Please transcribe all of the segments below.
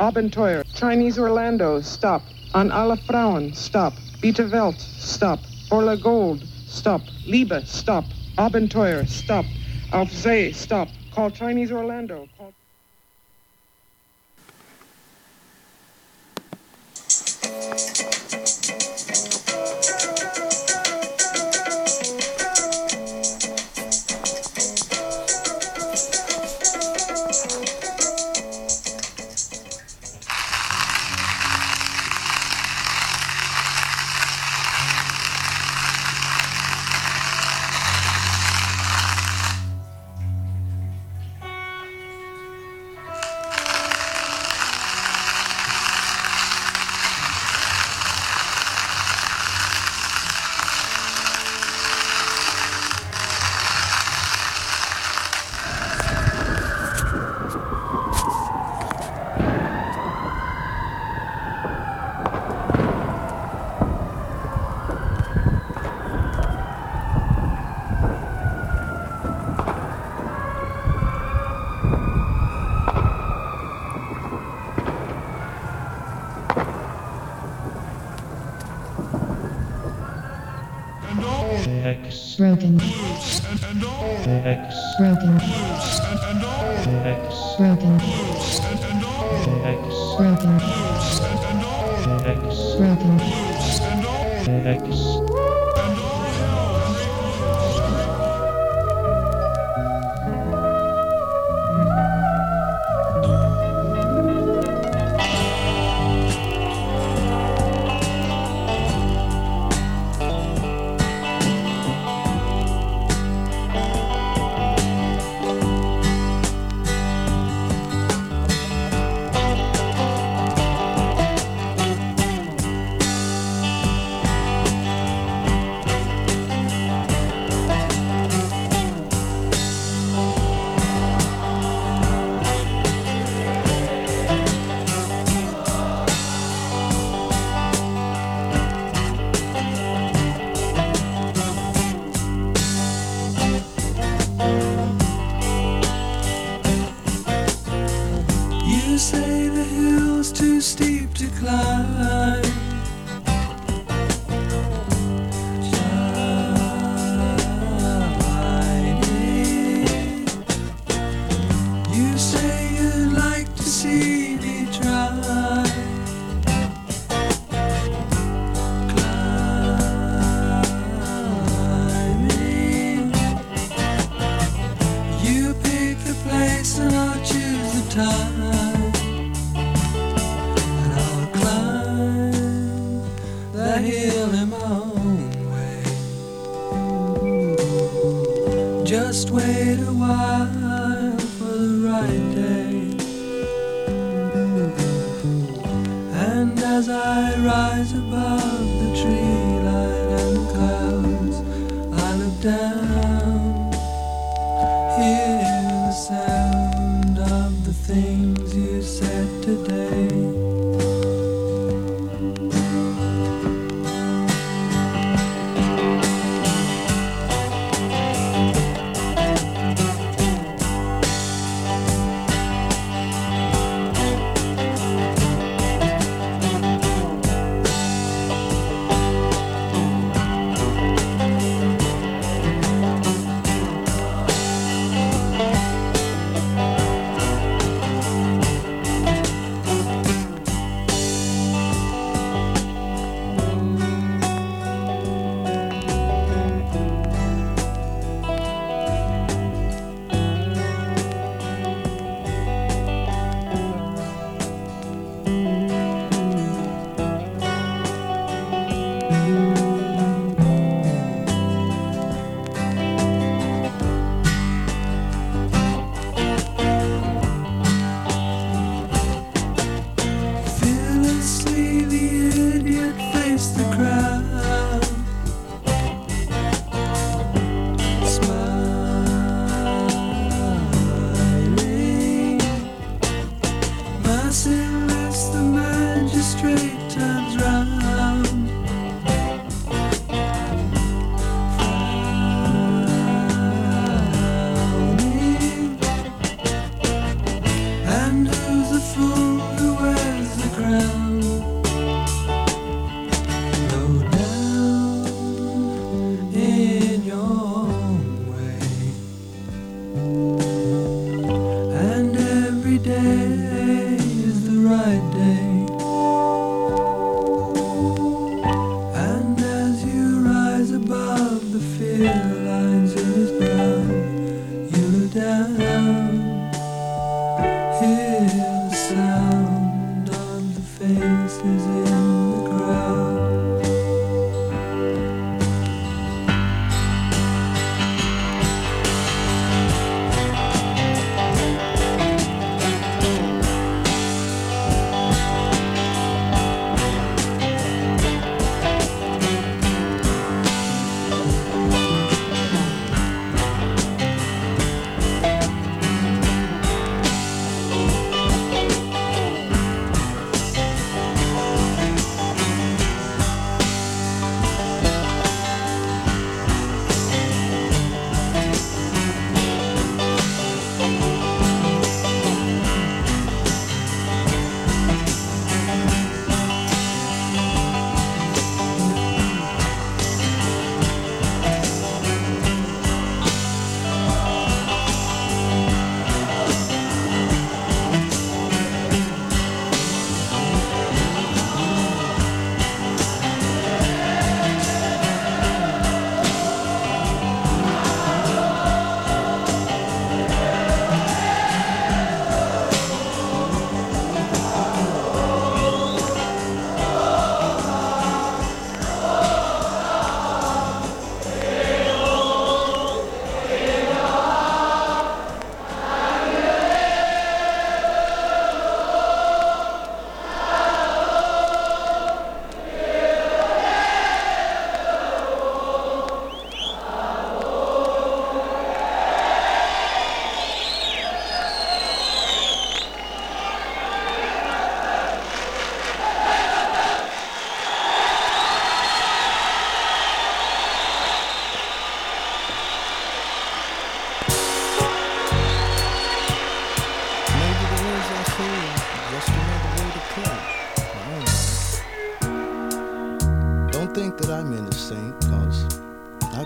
Abenteuer, Chinese Orlando, stop. An alle Frauen, stop. Beta Welt, stop. Orla Gold, stop. Liebe, stop. Abenteuer, stop. Auf See, stop. Call Chinese Orlando. Call broken.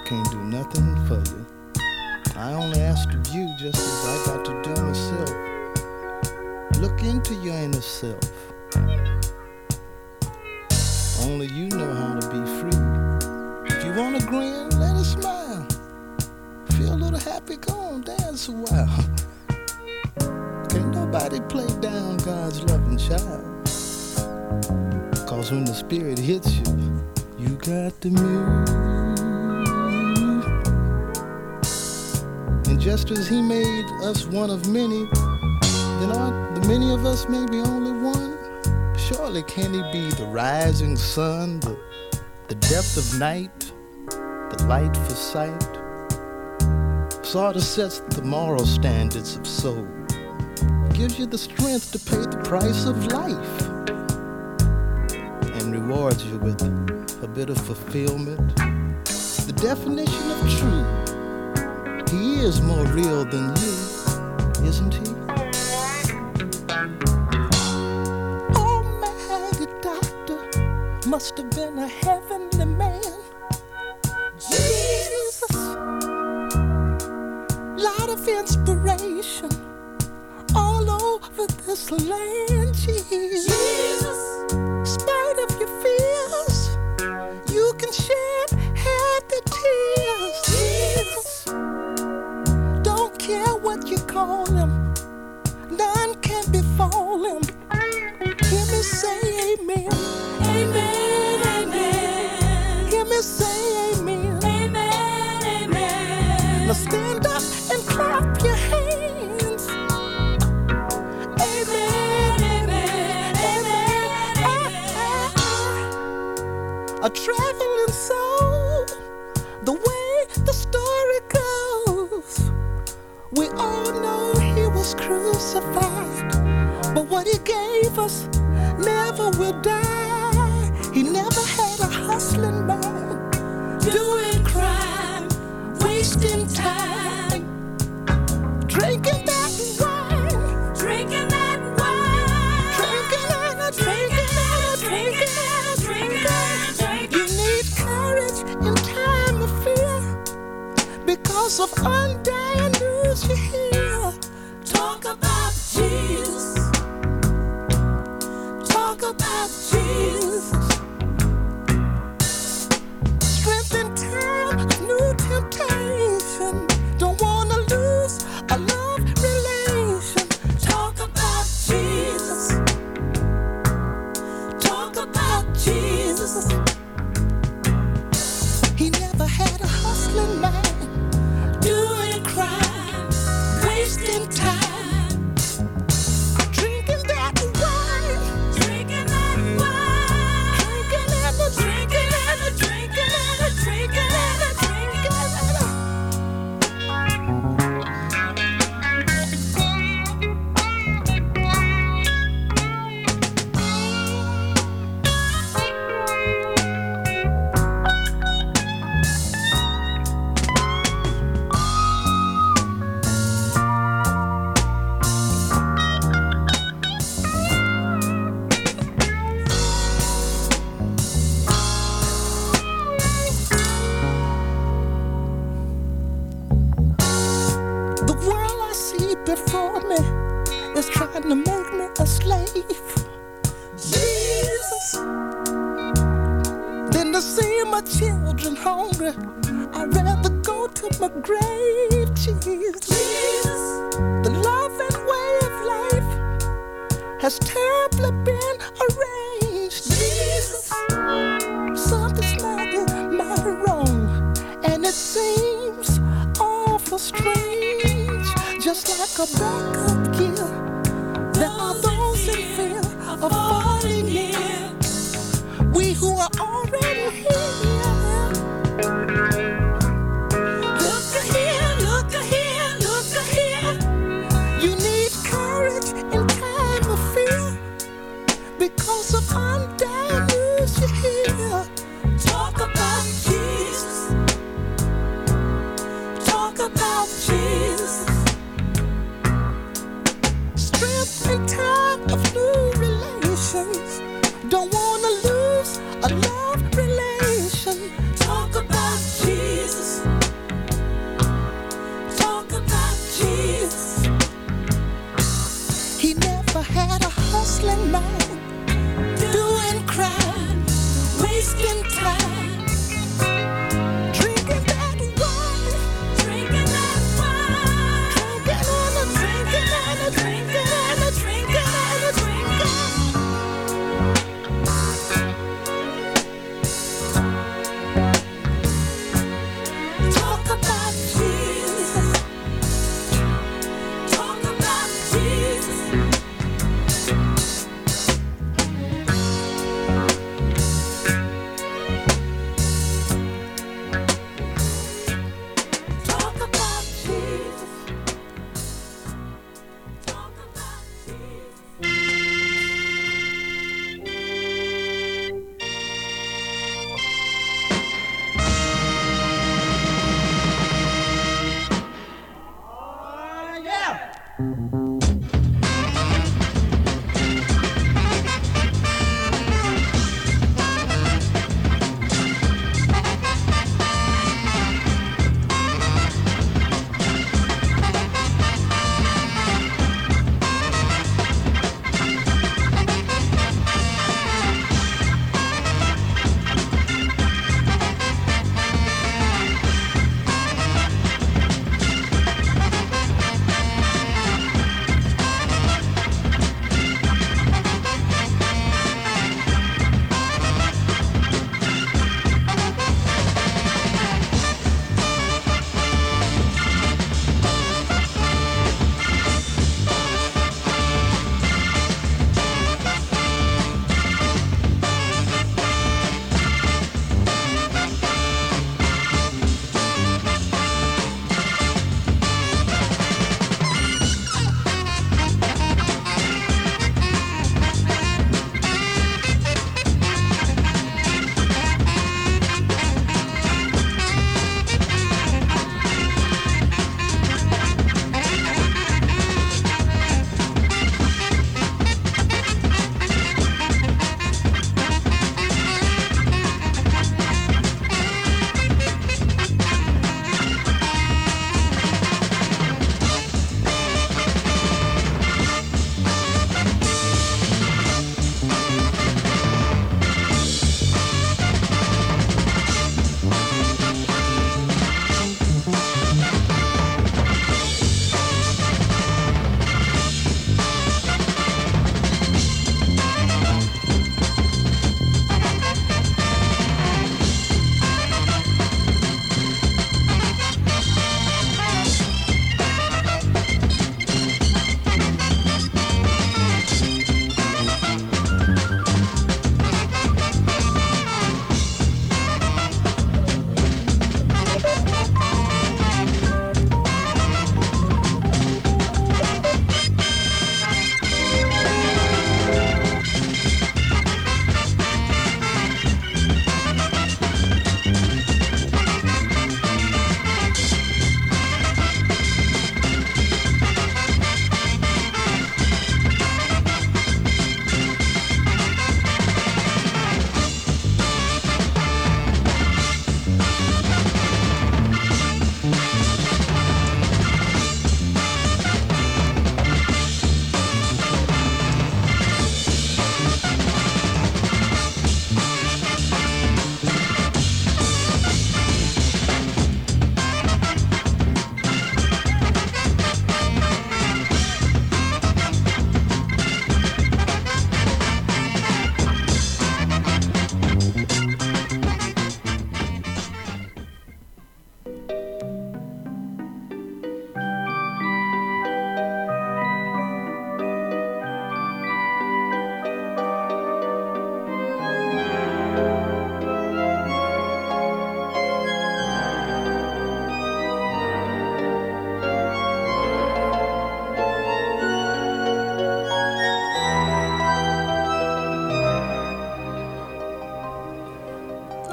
Can't do nothing for you. I only ask of you just as I got to do myself. Look into your inner self. Only you know how to be free. If you wanna grin, let it smile. Feel a little happy, go on, dance a while. Can't nobody play down God's loving child. Cause when the spirit hits you, you got the move. And just as he made us one of many, then aren't the many of us maybe only one? Surely can he be the rising sun, the, the depth of night, the light for sight? Sort of sets the moral standards of soul gives you the strength to pay the price of life and rewards you with a bit of fulfillment. The definition of true. He is more real than you, isn't he? Oh, Almighty doctor must have been a heavenly man. Jesus, lot of inspiration all over this land, Jesus. Spite Hear me say amen. Amen, amen. Hear me say amen. Amen, amen. Now stand up and clap your hands. Amen, amen, amen. A traveling soul, of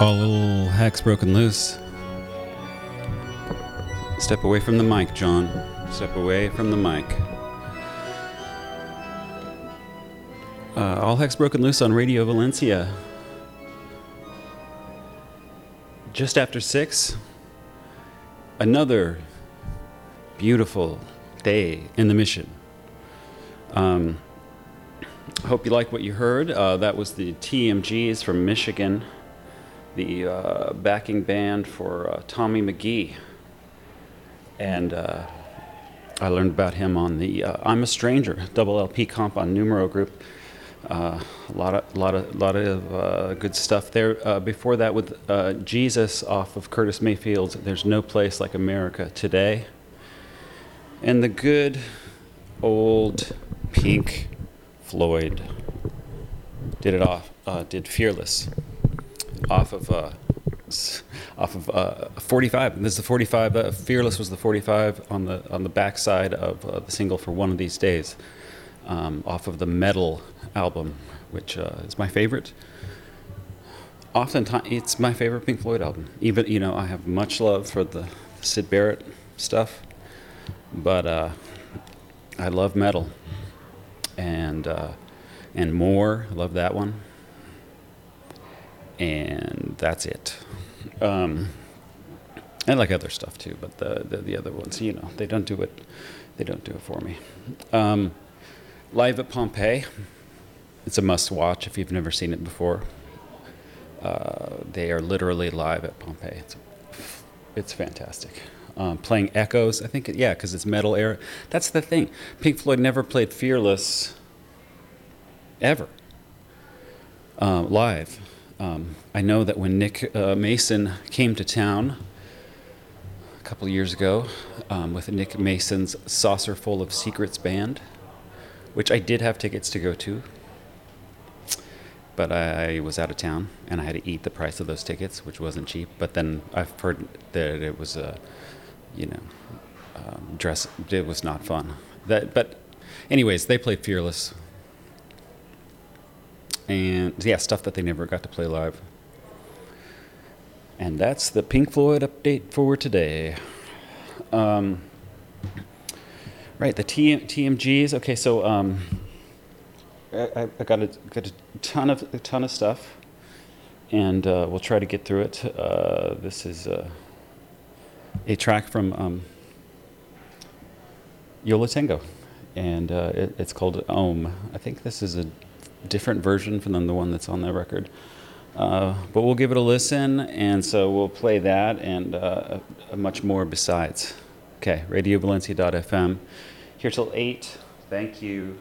All little hacks broken loose. Step away from the mic, John. Step away from the mic. Uh, all hacks broken loose on Radio Valencia. Just after six, another beautiful day in the mission. Um, hope you like what you heard. Uh, that was the TMGs from Michigan, the uh, backing band for uh, Tommy McGee. And uh, I learned about him on the uh, I'm a Stranger double LP comp on Numero Group. Uh, a lot of, lot of, lot of uh, good stuff there. Before that, with Jesus off of Curtis Mayfield's "There's No Place Like America Today," and the good old Pink Floyd did it off. Did "Fearless" off of uh, off of uh, 45. And this is the 45. Uh, "Fearless" was the 45 on the on the backside of uh, the single for "One of These Days." um, off of the Meddle album, which uh, is my favorite. Oftentimes, it's my favorite Pink Floyd album. Even you know, I have much love for the Syd Barrett stuff, but uh, I love Meddle, and uh, and more. I love that one, and that's it. Um, I like other stuff too, but the, the the other ones, you know, they don't do it. They don't do it for me. Um, Live at Pompeii. It's a must watch if you've never seen it before. Uh, they are literally live at Pompeii. It's, it's fantastic. Um, playing Echoes, I think, yeah, because it's Meddle era. That's the thing. Pink Floyd never played Fearless ever uh, live. Um, I know that when Nick uh, Mason came to town a couple years ago um, with Nick Mason's Saucerful of Secrets band, which I did have tickets to go to, but I was out of town and I had to eat the price of those tickets, which wasn't cheap. But then I've heard that it was a, you know, um, dress. It was not fun. That, but, anyways, they played Fearless, and yeah, stuff that they never got to play live. And that's the Pink Floyd update for today. Um, Right, the TM, TMGs. Okay, so um, I, I- got a, got a ton of a ton of stuff, and uh, we'll try to get through it. Uh, this is uh, a track from um, Yo La Tengo, and uh, it, it's called Ohm. I think this is a different version from the one that's on the record. Uh, but we'll give it a listen, and so we'll play that and uh, uh, much more besides. Okay, radiovalencia.fm. Here till 8. Thank you.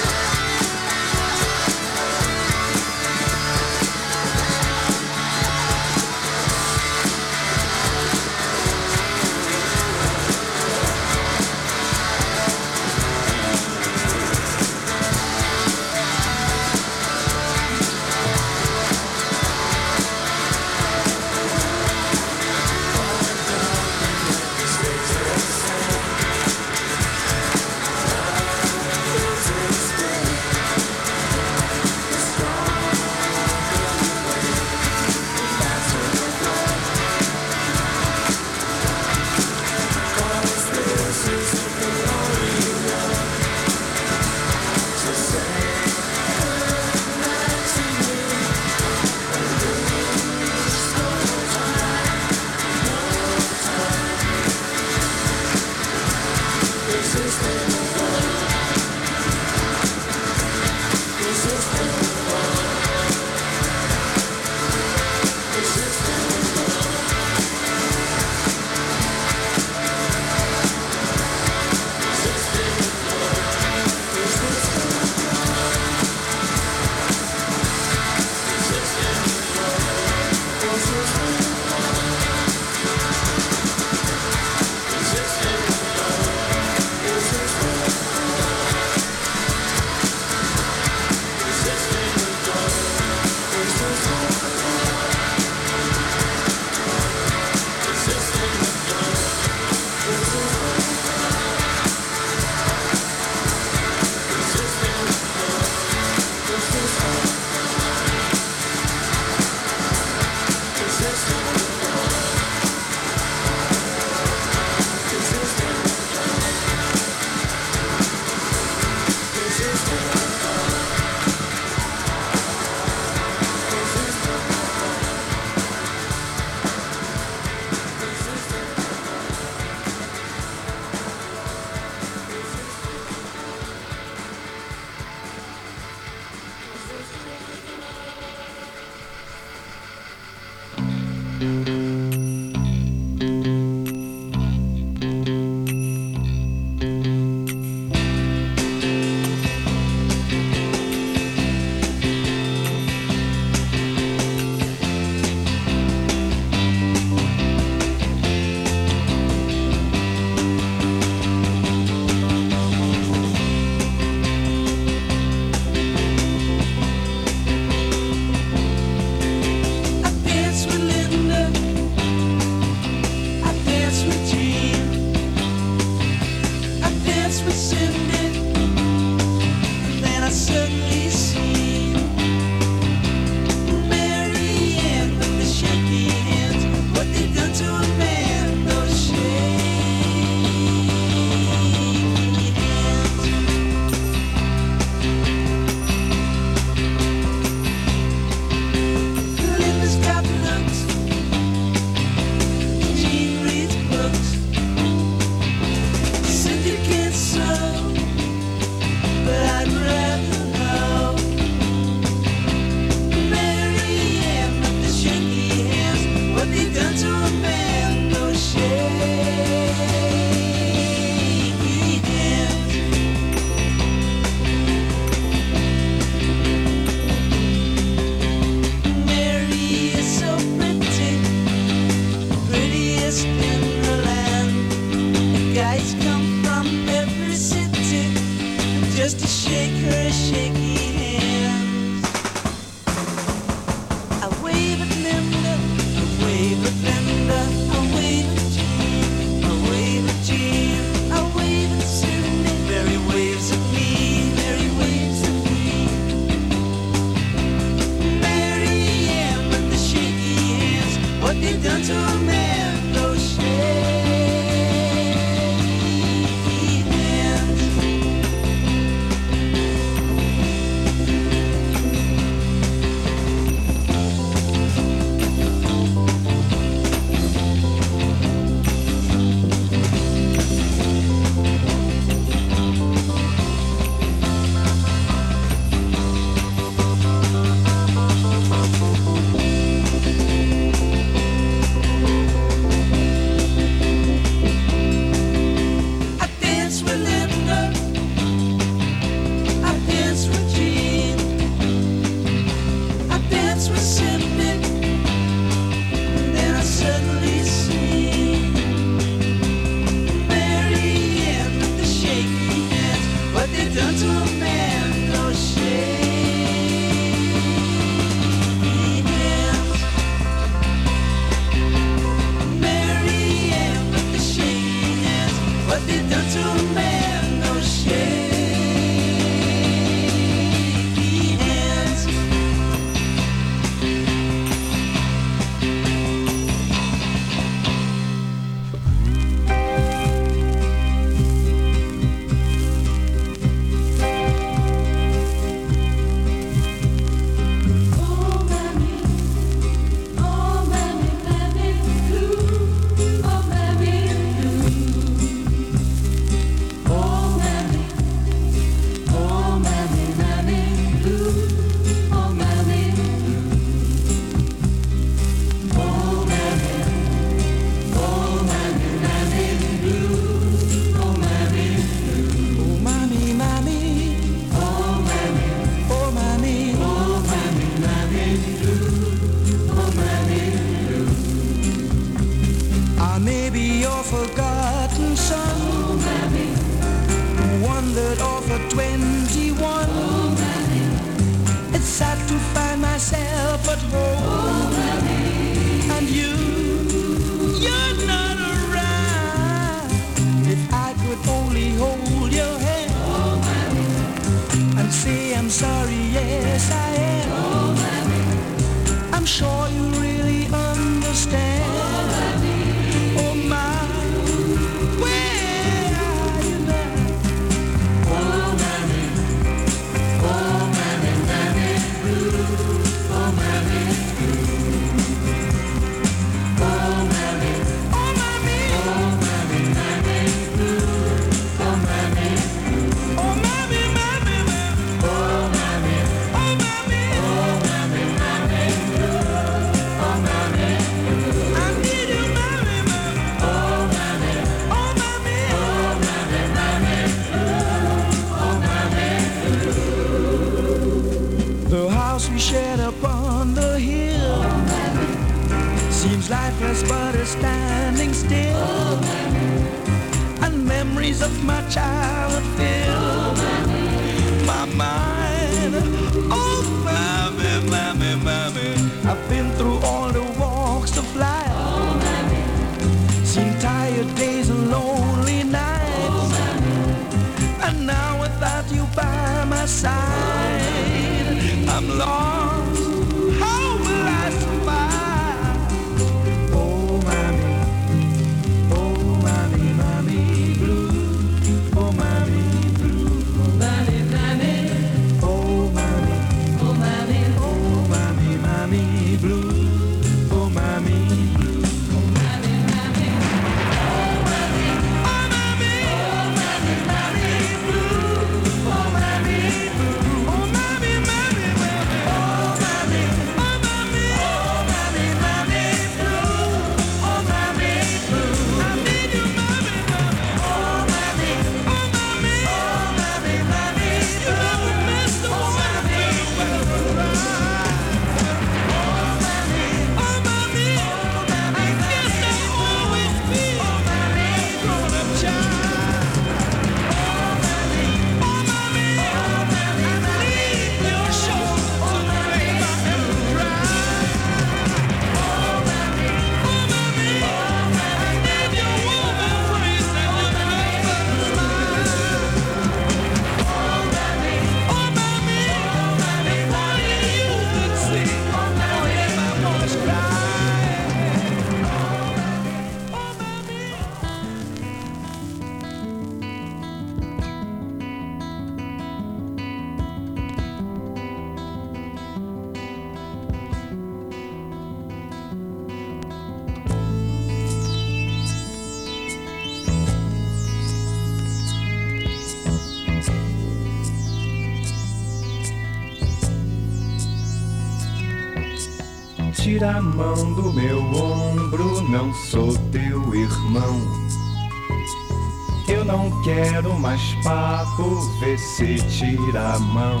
Mais papo, vê se tira a mão.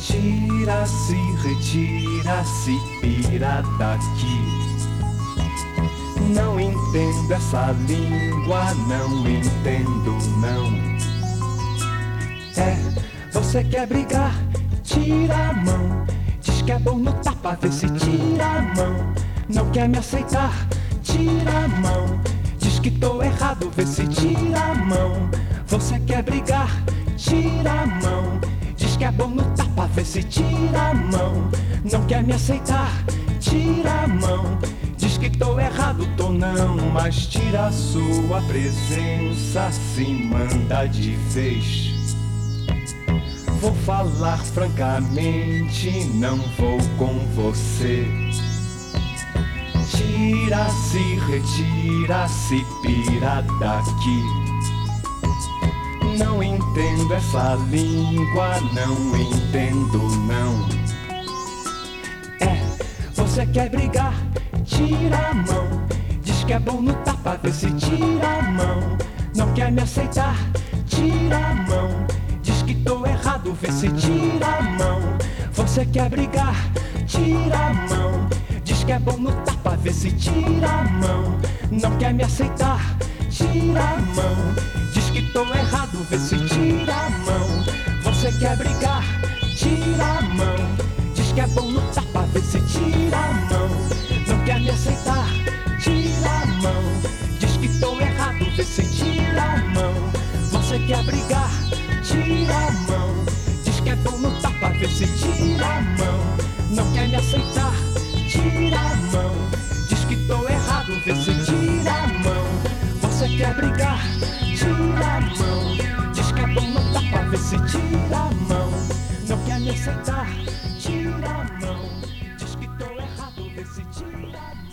Tira-se, retira-se, pira daqui. Não entendo essa língua, não entendo não. É, você quer brigar? Tira a mão. Diz que é bom no tapa, vê se tira a mão. Não quer me aceitar? Tira a mão. Diz que tô errado, vê se tira a mão. Você quer brigar? Tira a mão. Diz que é bom no tapa, vê se tira a mão. Não quer me aceitar? Tira a mão. Diz que tô errado, tô não, mas tira a sua presença, se manda de vez. Vou falar francamente, não vou com você. Tira-se, retira-se, pira daqui. Não entendo essa língua, não entendo não. É, você quer brigar? Tira a mão. Diz que é bom no tapa, vê se tira a mão. Não quer me aceitar? Tira a mão. Diz que tô errado, vê se tira a mão. Você quer brigar? Tira a mão. Que é bom no tapa, vê se tira a mão. Não quer me aceitar? tira a mão. Diz que tô errado, vê se tira a mão. Você quer brigar, tira a mão. Diz que é bom no tapa, vê se tira a mão. Não quer me aceitar, tira a mão. Diz que tô errado, vê se tira a mão. Você quer brigar, tira a mão. Diz que é bom no tapa, vê se tira a mão. Não quer me aceitar, tira a mão. Diz que tô errado, vê se tira a mão. Você quer brigar, tira a mão. Diz que é bom no tapa, vê se tira a mão. Não quer me aceitar, tira a mão. Diz que tô errado, vê se tira a mão.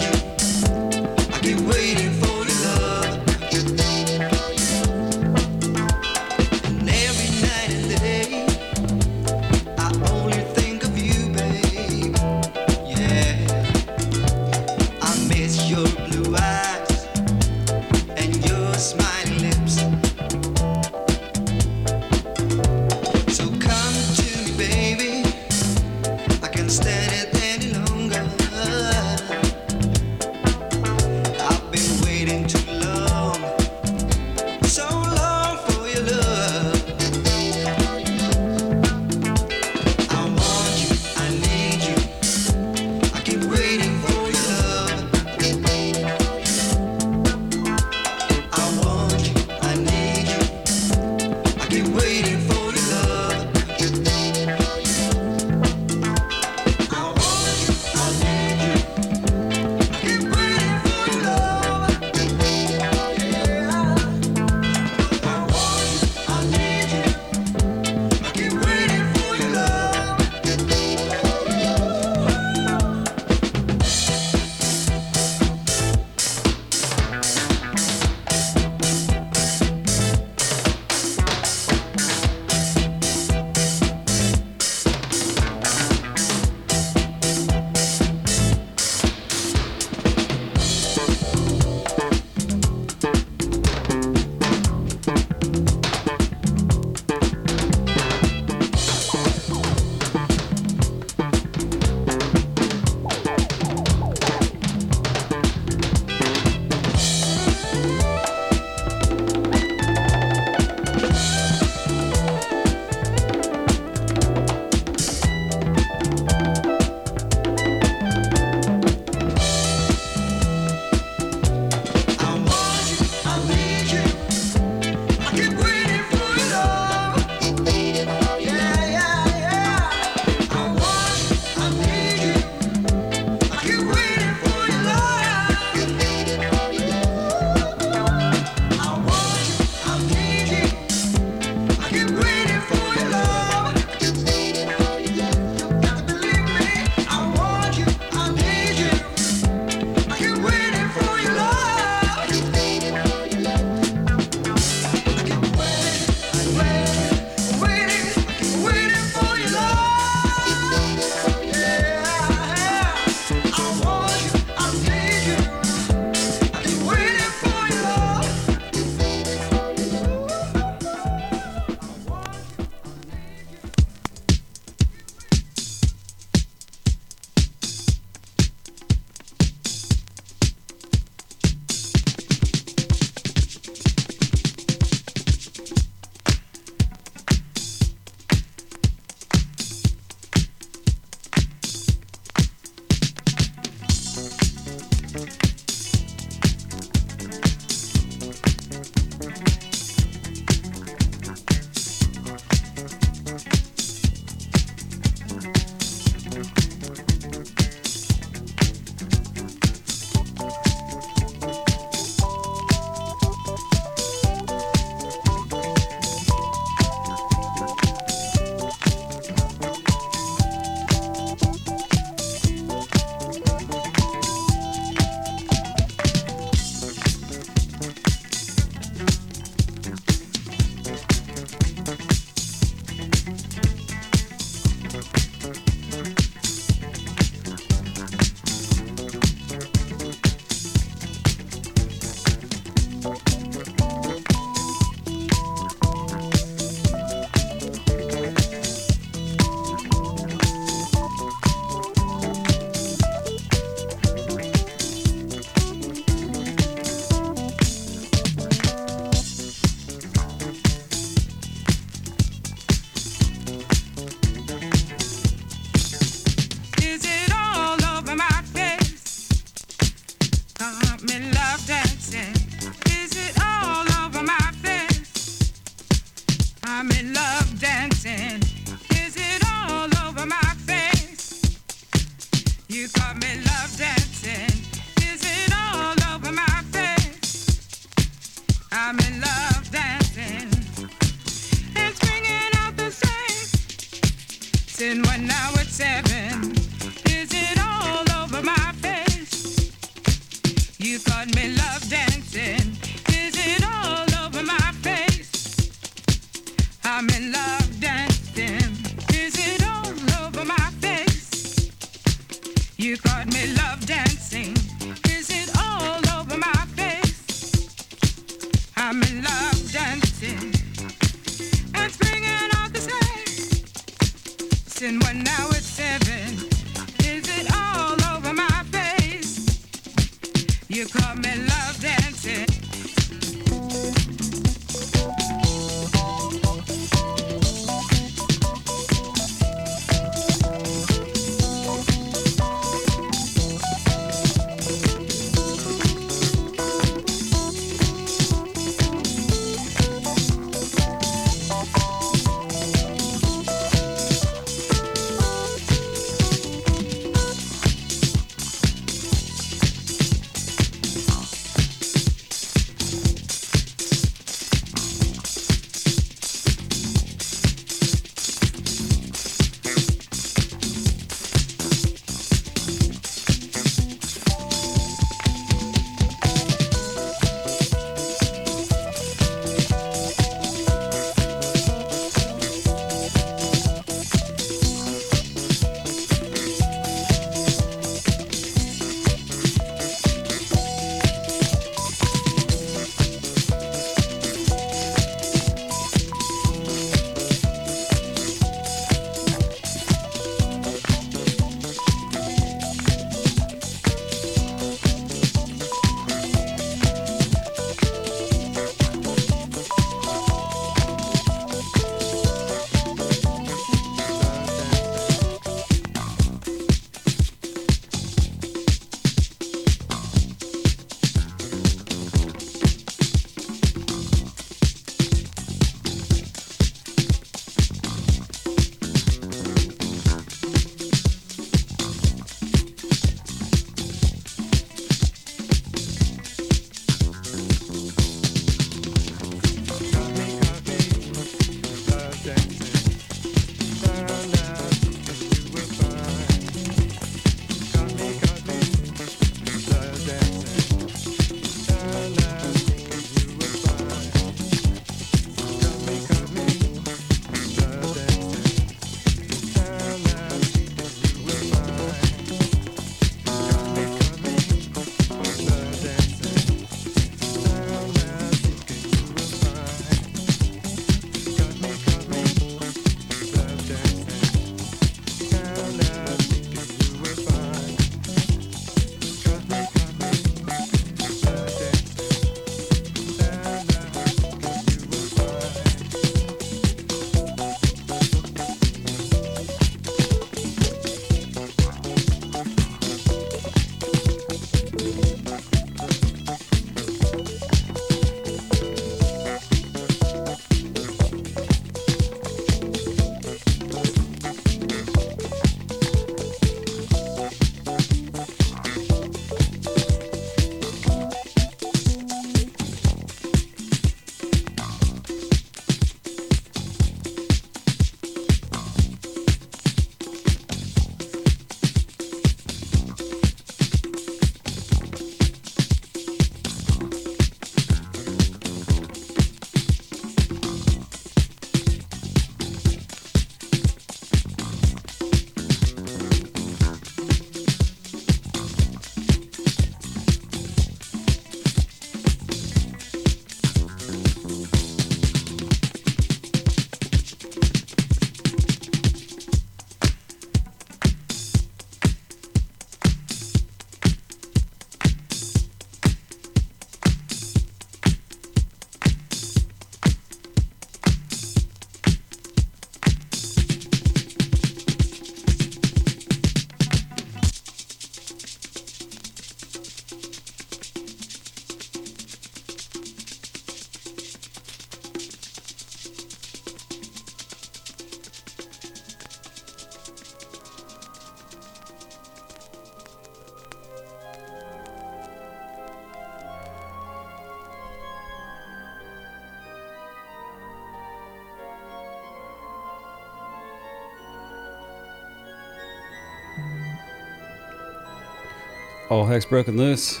All heck's broken loose.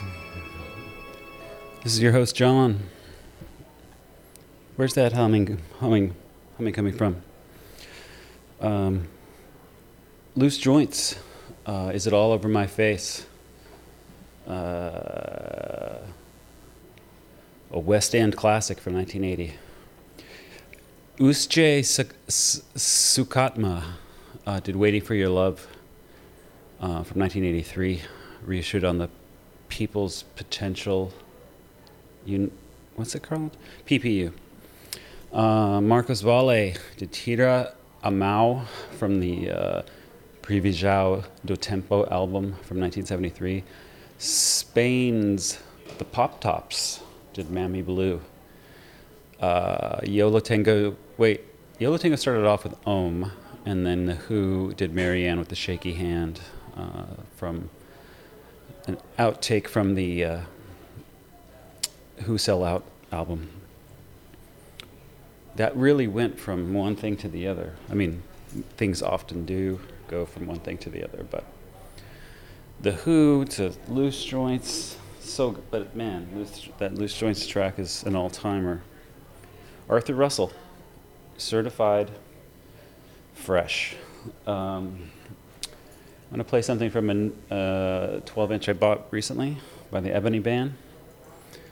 This is your host John. Where's that humming, humming, humming coming from? Um, loose joints. Uh, is it all over my face? Uh, a West End classic from 1980. Usje Suk- Sukatma uh, did "Waiting for Your Love" uh, from 1983, reissued on the People's Potential. Un- what's it called? PPU. Uh, Marcos Valle did Tira A Mão from the uh, Previsão do Tempo album from 1973. Spain's The Pop Tops did Mamy Blue. Uh, Yo La Tengo, wait, Yo La Tengo started off with Ohm, and then The Who did Mary Anne with the Shaky Hand uh, from an outtake from the uh, Who Sell Out album. That really went from one thing to the other. I mean, things often do go from one thing to the other, but the Who to Loose Joints, so g- but man, loose, that Loose Joints track is an all-timer. Arthur Russell, certified fresh. Um, I'm gonna play something from a uh, 12 inch I bought recently by the Eboni Band.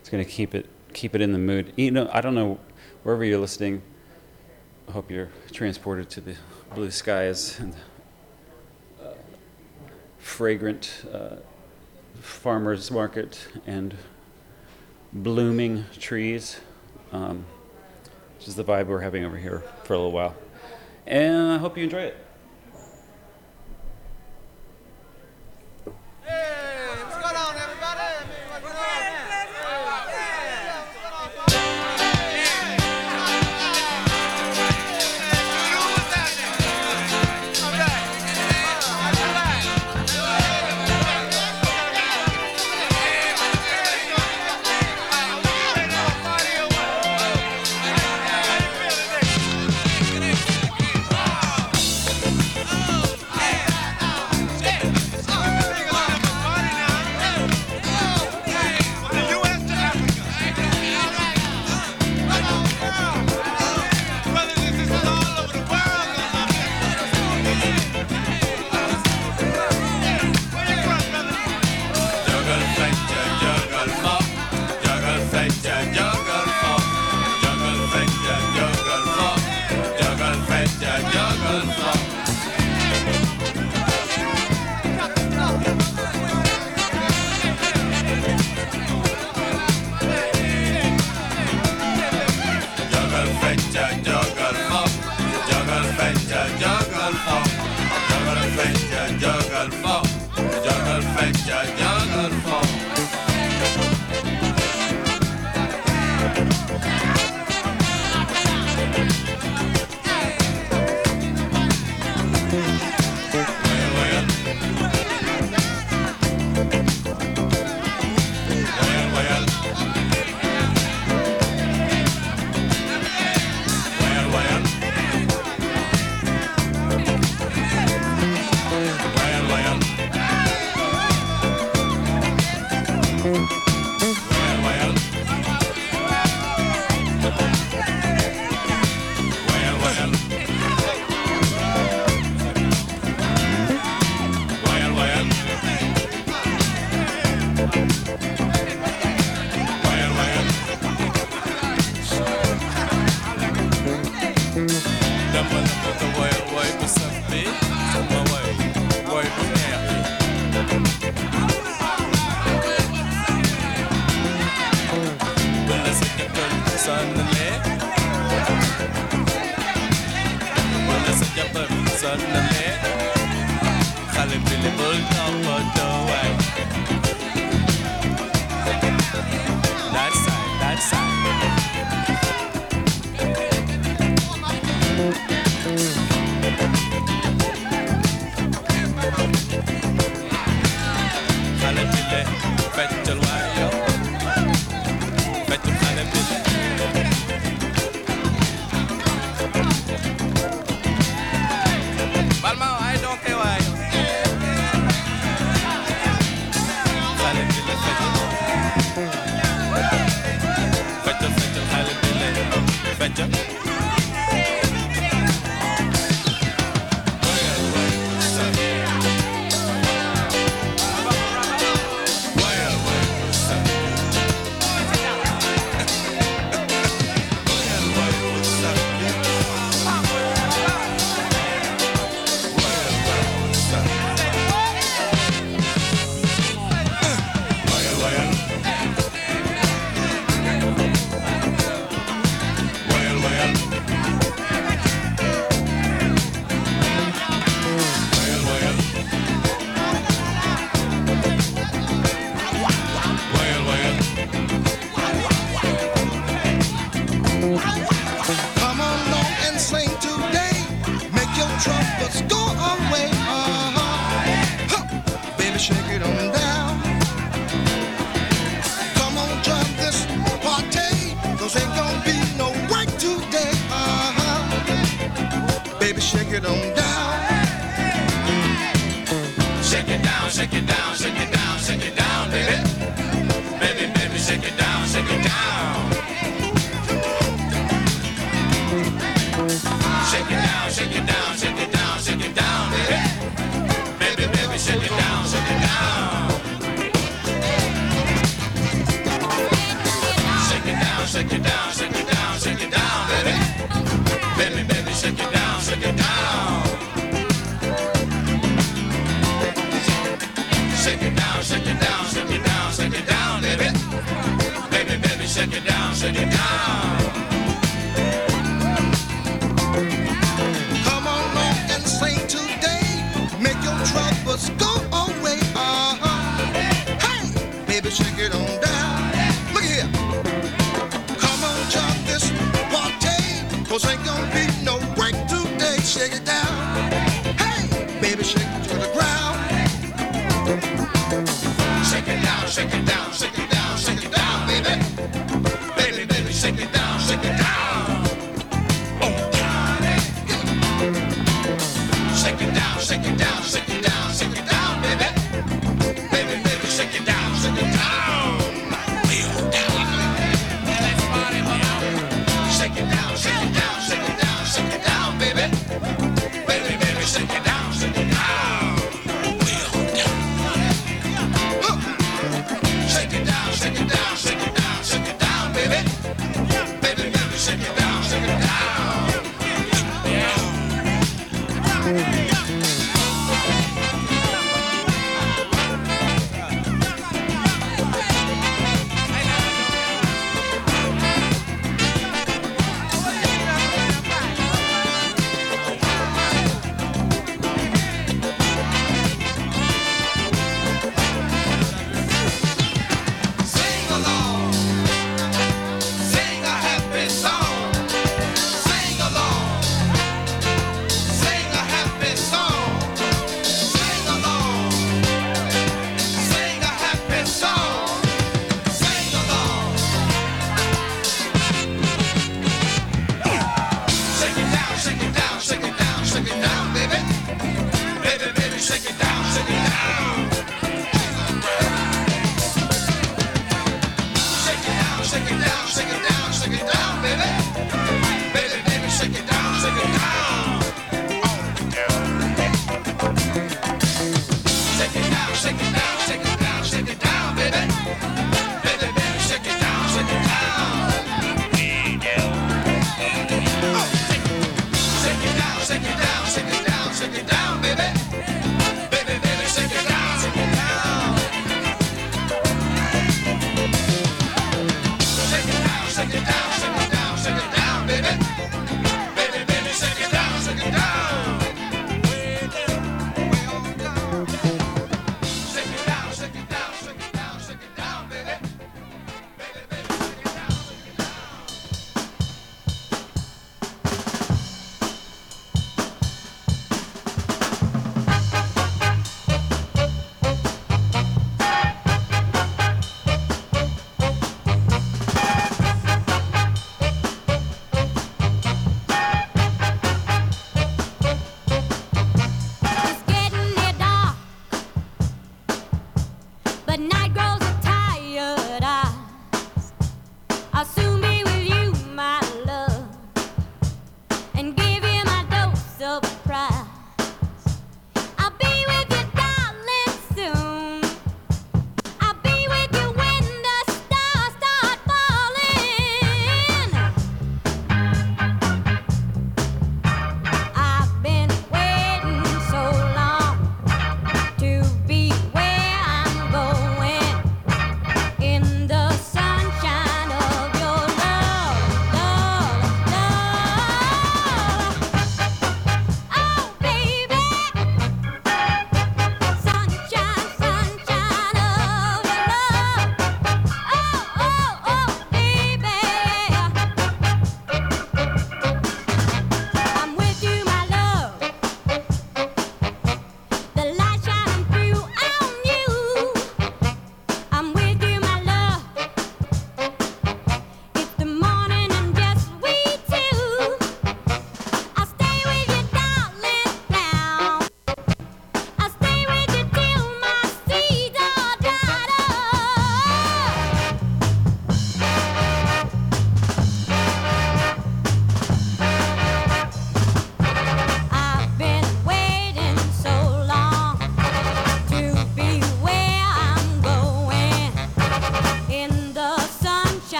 It's gonna keep it keep it in the mood. You know, I don't know wherever you're listening. I hope you're transported to the blue skies and uh, fragrant uh, farmers market and blooming trees. Um, which is the vibe we're having over here for a little while. And I hope you enjoy it.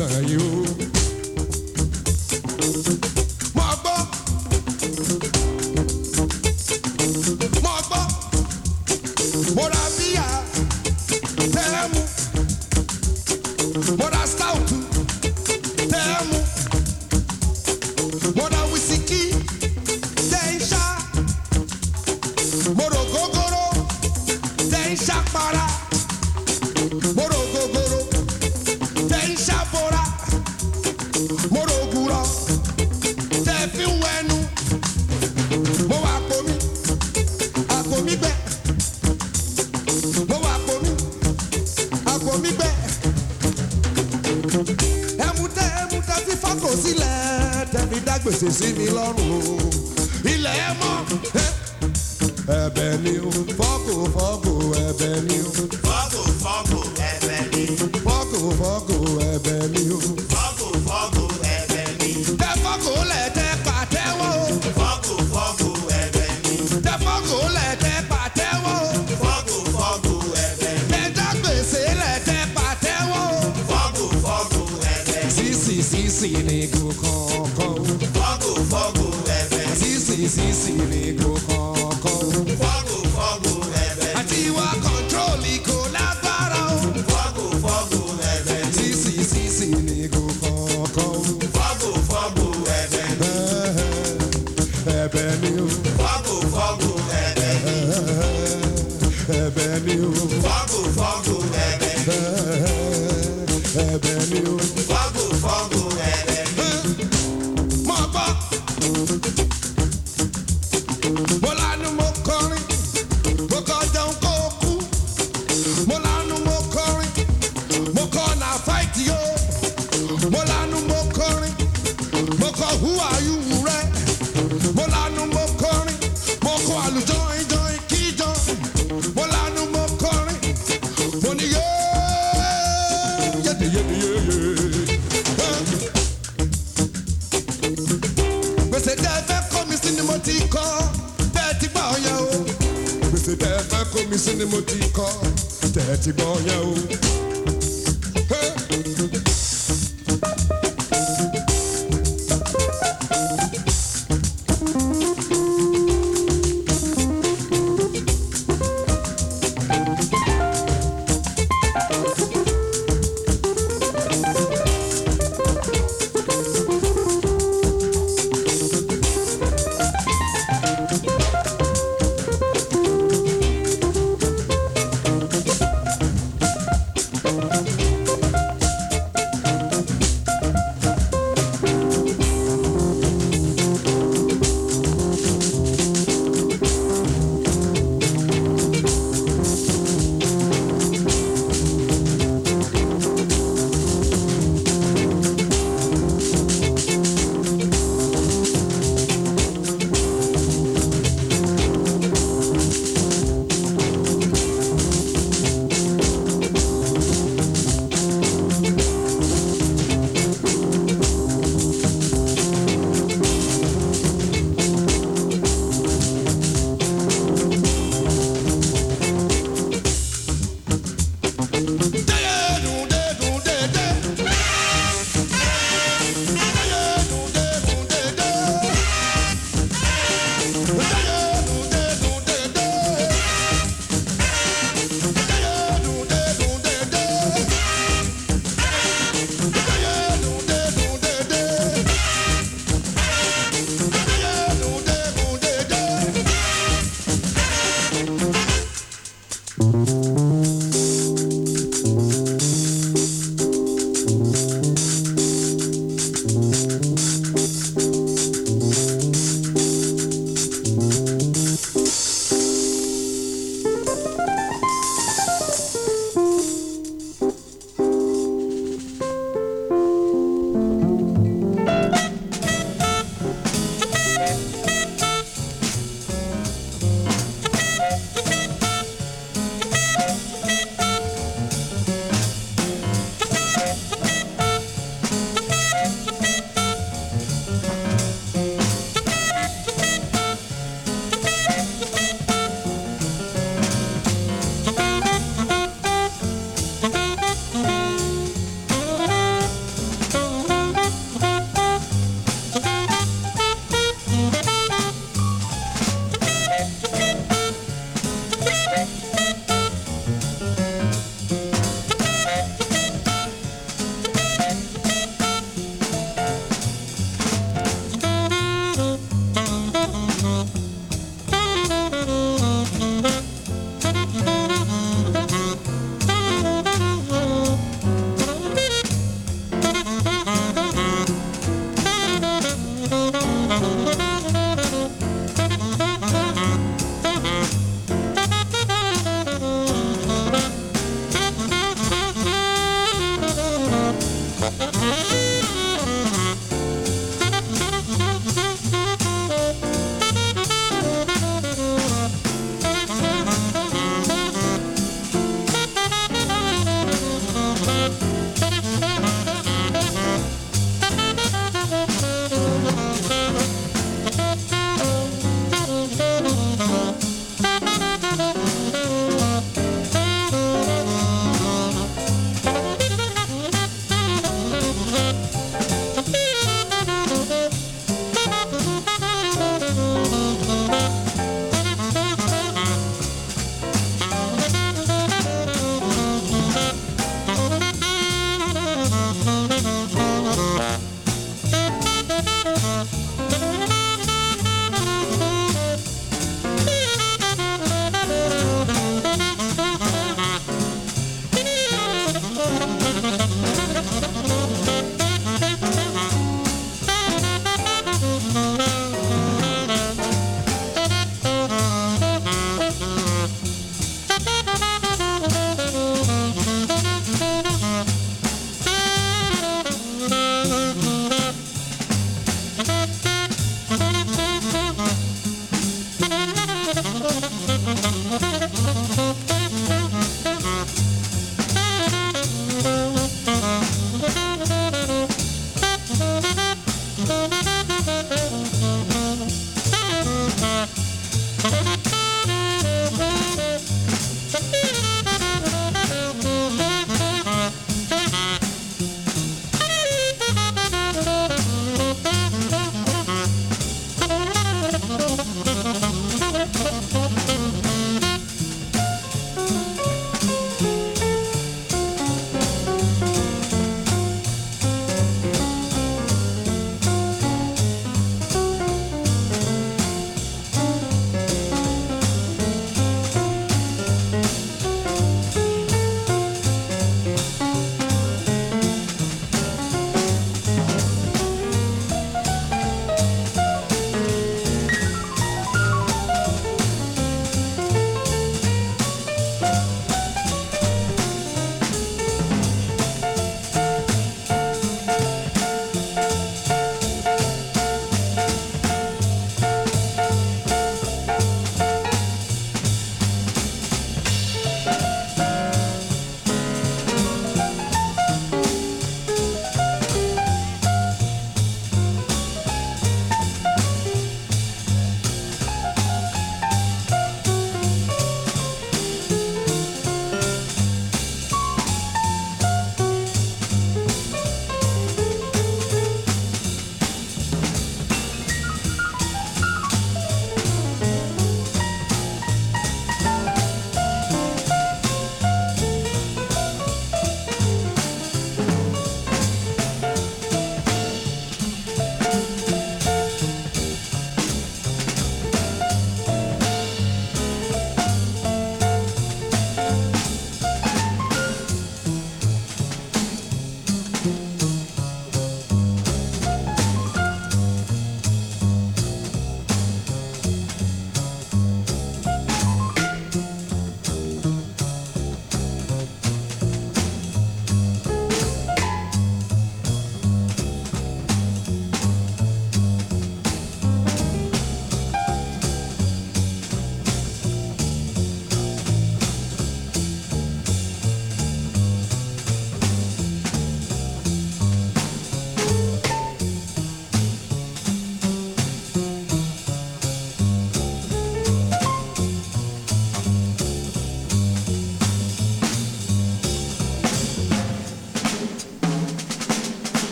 Lẹ́sẹ̀ yìí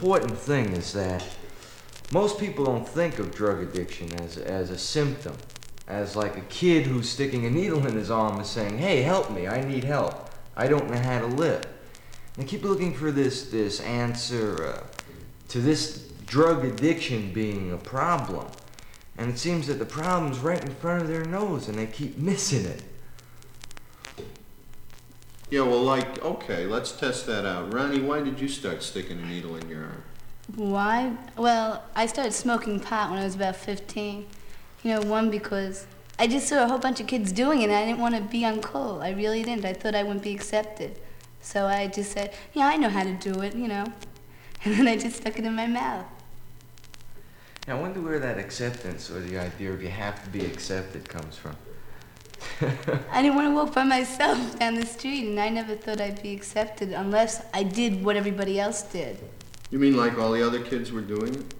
important thing is that most people don't think of drug addiction as, as a symptom, as like a kid who's sticking a needle in his arm and saying, "Hey, help me! I need help. I don't know how to live." They keep looking for this this answer uh, to this drug addiction being a problem, and it seems that the problem's right in front of their nose, and they keep missing it. Yeah, well, like, okay, let's test that out. Ronnie, why did you start sticking a needle in your arm? Why? Well, I started smoking pot when I was about 15. You know, one because I just saw a whole bunch of kids doing it and I didn't want to be uncool. I really didn't. I thought I wouldn't be accepted. So I just said, yeah, I know how to do it, you know. And then I just stuck it in my mouth. Now, I wonder where that acceptance or the idea of you have to be accepted comes from. I didn't want to walk by myself down the street and I never thought I'd be accepted unless I did what everybody else did. You mean like all the other kids were doing it?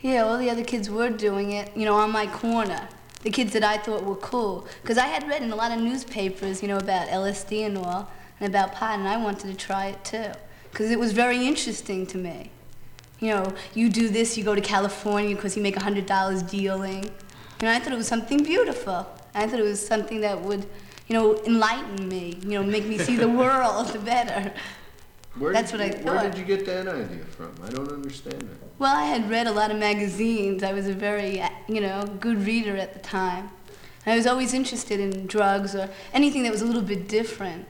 Yeah, all the other kids were doing it, you know, on my corner. The kids that I thought were cool. Because I had read in a lot of newspapers, you know, about LSD and all, and about pot, and I wanted to try it too. Because it was very interesting to me. You know, you do this, you go to California because you make a $100 dealing. And I thought it was something beautiful. I thought it was something that would, you know, enlighten me, you know, make me see the world better. Where That's what I you- Where did you get that idea from? I don't understand that. Well, I had read a lot of magazines. I was a very, you know, good reader at the time. And I was always interested in drugs or anything that was a little bit different.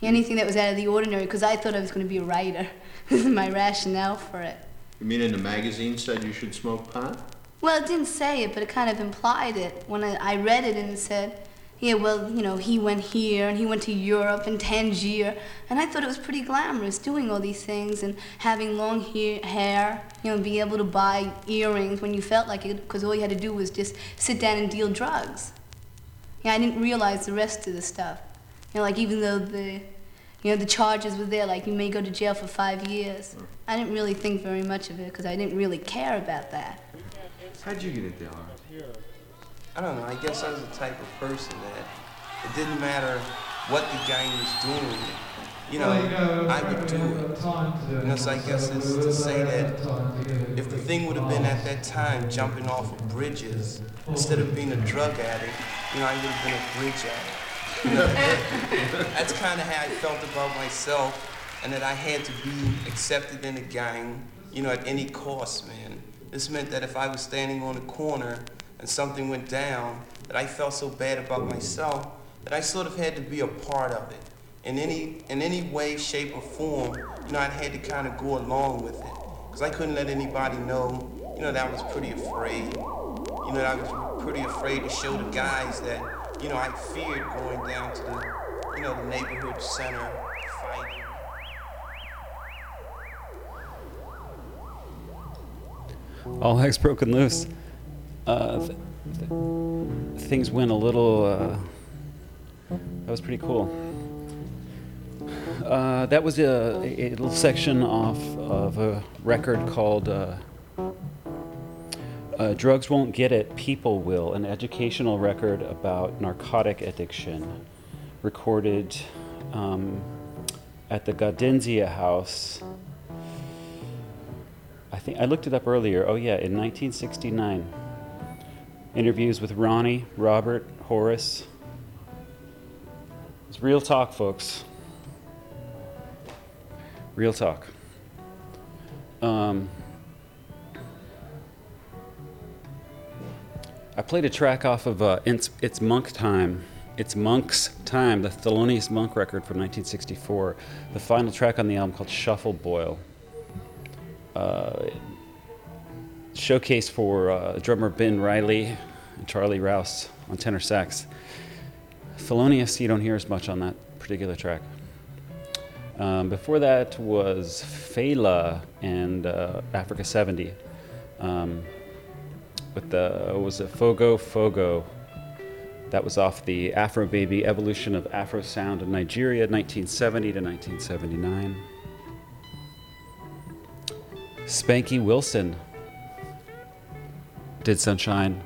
Hmm. Anything that was out of the ordinary, because I thought I was going to be a writer. this is my rationale for it. You mean in the magazine said you should smoke pot? Well, it didn't say it, but it kind of implied it. When I, I read it and it said, yeah, well, you know, he went here and he went to Europe and Tangier. And I thought it was pretty glamorous doing all these things and having long he- hair, you know, being able to buy earrings when you felt like it, because all you had to do was just sit down and deal drugs. Yeah, I didn't realize the rest of the stuff. You know, like even though the, you know, the charges were there, like you may go to jail for five years. Mm. I didn't really think very much of it because I didn't really care about that. How'd you get into art? I don't know. I guess I was the type of person that it didn't matter what the gang was doing. You know, I would do it. Know, so I guess it's to say that if the thing would have been at that time jumping off of bridges instead of being a drug addict, you know, I would have been a bridge addict. You know, that's kind of how I felt about myself, and that I had to be accepted in a gang, you know, at any cost, man. This meant that if I was standing on a corner and something went down, that I felt so bad about myself that I sort of had to be a part of it. In any, in any way, shape, or form, you know, I had to kind of go along with it. Because I couldn't let anybody know, you know, that I was pretty afraid. You know, I was pretty afraid to show the guys that, you know, I feared going down to the, you know, the neighborhood center, All heck's broken loose. Uh, th- th- things went a little. Uh, that was pretty cool. Uh, that was a, a little section off of a record called uh, uh, Drugs Won't Get It, People Will, an educational record about narcotic addiction, recorded um, at the Gaudenzia House. I think I looked it up earlier. Oh, yeah, in 1969. Interviews with Ronnie, Robert, Horace. It's real talk, folks. Real talk. Um, I played a track off of uh, it's, it's Monk Time. It's Monk's Time, the Thelonious Monk record from 1964. The final track on the album called Shuffle Boil. Uh, showcase for uh, drummer Ben Riley and Charlie Rouse on tenor sax. Thelonious, you don't hear as much on that particular track. Um, before that was Fela and uh, Africa 70 um, with the, was it, Fogo Fogo. That was off the Afro Baby Evolution of Afro Sound in Nigeria, 1970 to 1979. Spanky Wilson did Sunshine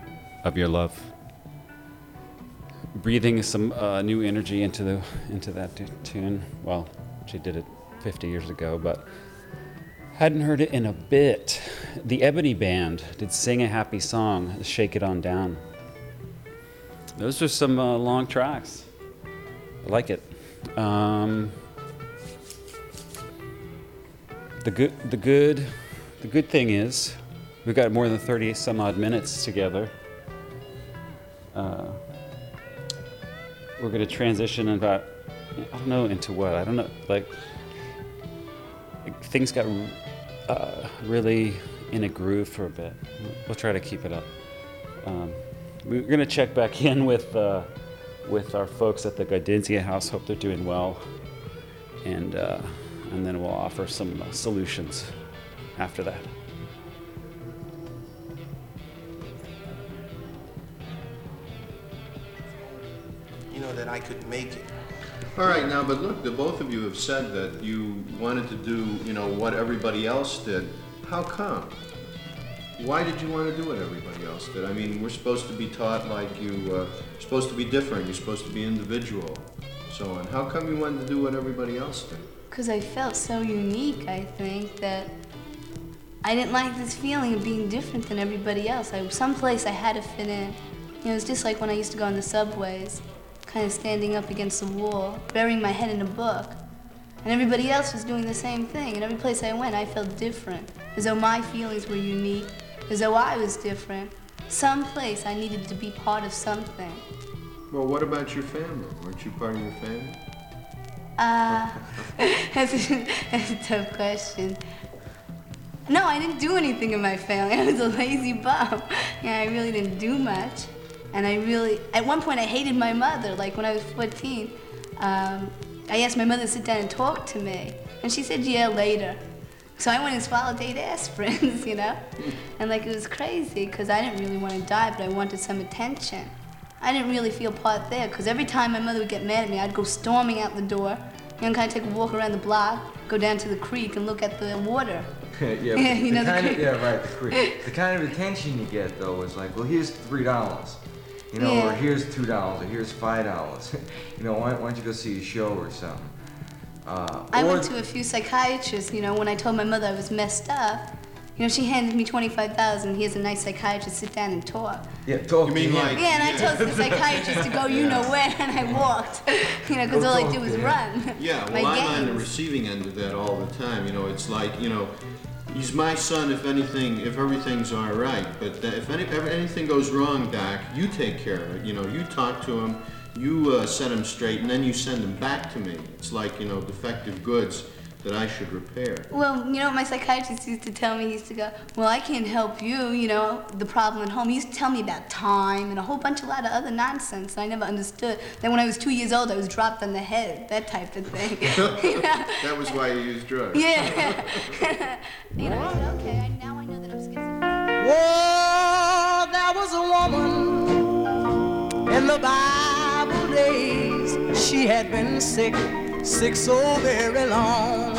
of Your Love. breathing some uh, new energy into the into that tu- tune. Well, she did it 50 years ago, but hadn't heard it in a bit. The Eboni Band did "Sing a Happy Song," "Shake It On Down." Those are some uh, long tracks. I like it. Um, the good, the good, the good thing is, we've got more than 30 some odd minutes together. Uh, we're going to transition about, I don't know, into what? I don't know. Like, things got uh, really in a groove for a bit. We'll try to keep it up. Um, we're going to check back in with, uh, with our folks at the Gaudenzia House. Hope they're doing well. And, uh, and then we'll offer some uh, solutions after that. You know, that I could make it. All right, now, but look, the both of you have said that you wanted to do, you know, what everybody else did. How come? Why did you want to do what everybody else did? I mean, we're supposed to be taught like you, uh, you're supposed to be different, you're supposed to be individual, so on. How come you wanted to do what everybody else did? Because I felt so unique, I think, that I didn't like this feeling of being different than everybody else. I, someplace I had to fit in. You know, it was just like when I used to go on the subways, kind of standing up against the wall, burying my head in a book. And everybody else was doing the same thing. And every place I went, I felt different, as though my feelings were unique, as though I was different. Someplace I needed to be part of something. Well, what about your family? Weren't you part of your family? Uh, that's, a, that's a tough question. No, I didn't do anything in my family. I was a lazy bum. Yeah, I really didn't do much. And I really, at one point, I hated my mother. Like when I was 14, um, I asked my mother to sit down and talk to me. And she said, yeah, later. So I went and swallowed eight aspirins, you know? And like it was crazy because I didn't really want to die, but I wanted some attention. I didn't really feel part there because every time my mother would get mad at me, I'd go storming out the door, know, kind of take a walk around the block, go down to the creek and look at the water. Yeah, Yeah, but you the know the kind of, yeah, right, the creek. the kind of attention you get though is like, well, here's three dollars, you know, or here's two dollars, or here's five dollars. you know, why, why don't you go see a show or something? Uh, I or went to a few psychiatrists, you know, when I told my mother I was messed up. You know, she handed me 25,000. Here's a nice psychiatrist, sit down and talk. yeah, talk You mean like- Yeah, and I told the psychiatrist to go you know where, and I walked. You know, because all I did was run. Yeah, well, I'm on the receiving end of that all the time. You know, it's like, you know, he's my son if anything, if everything's all right. But th- if any, ever anything goes wrong, Doc, you take care of it. You know, you talk to him, you uh, set him straight, and then you send him back to me. It's like, you know, defective goods that I should repair. Well, you know what my psychiatrist used to tell me? He used to go, Well, I can't help you, you know, the problem at home. He used to tell me about time and a whole bunch, a lot of other nonsense and I never understood. Then when I was two years old, I was dropped on the head, that type of thing. you know? that was why you used drugs. Yeah. you know, I said, okay, now I know that I'm schizophrenic. Whoa, there was a woman in the Bible days. She had been sick, sick so very long.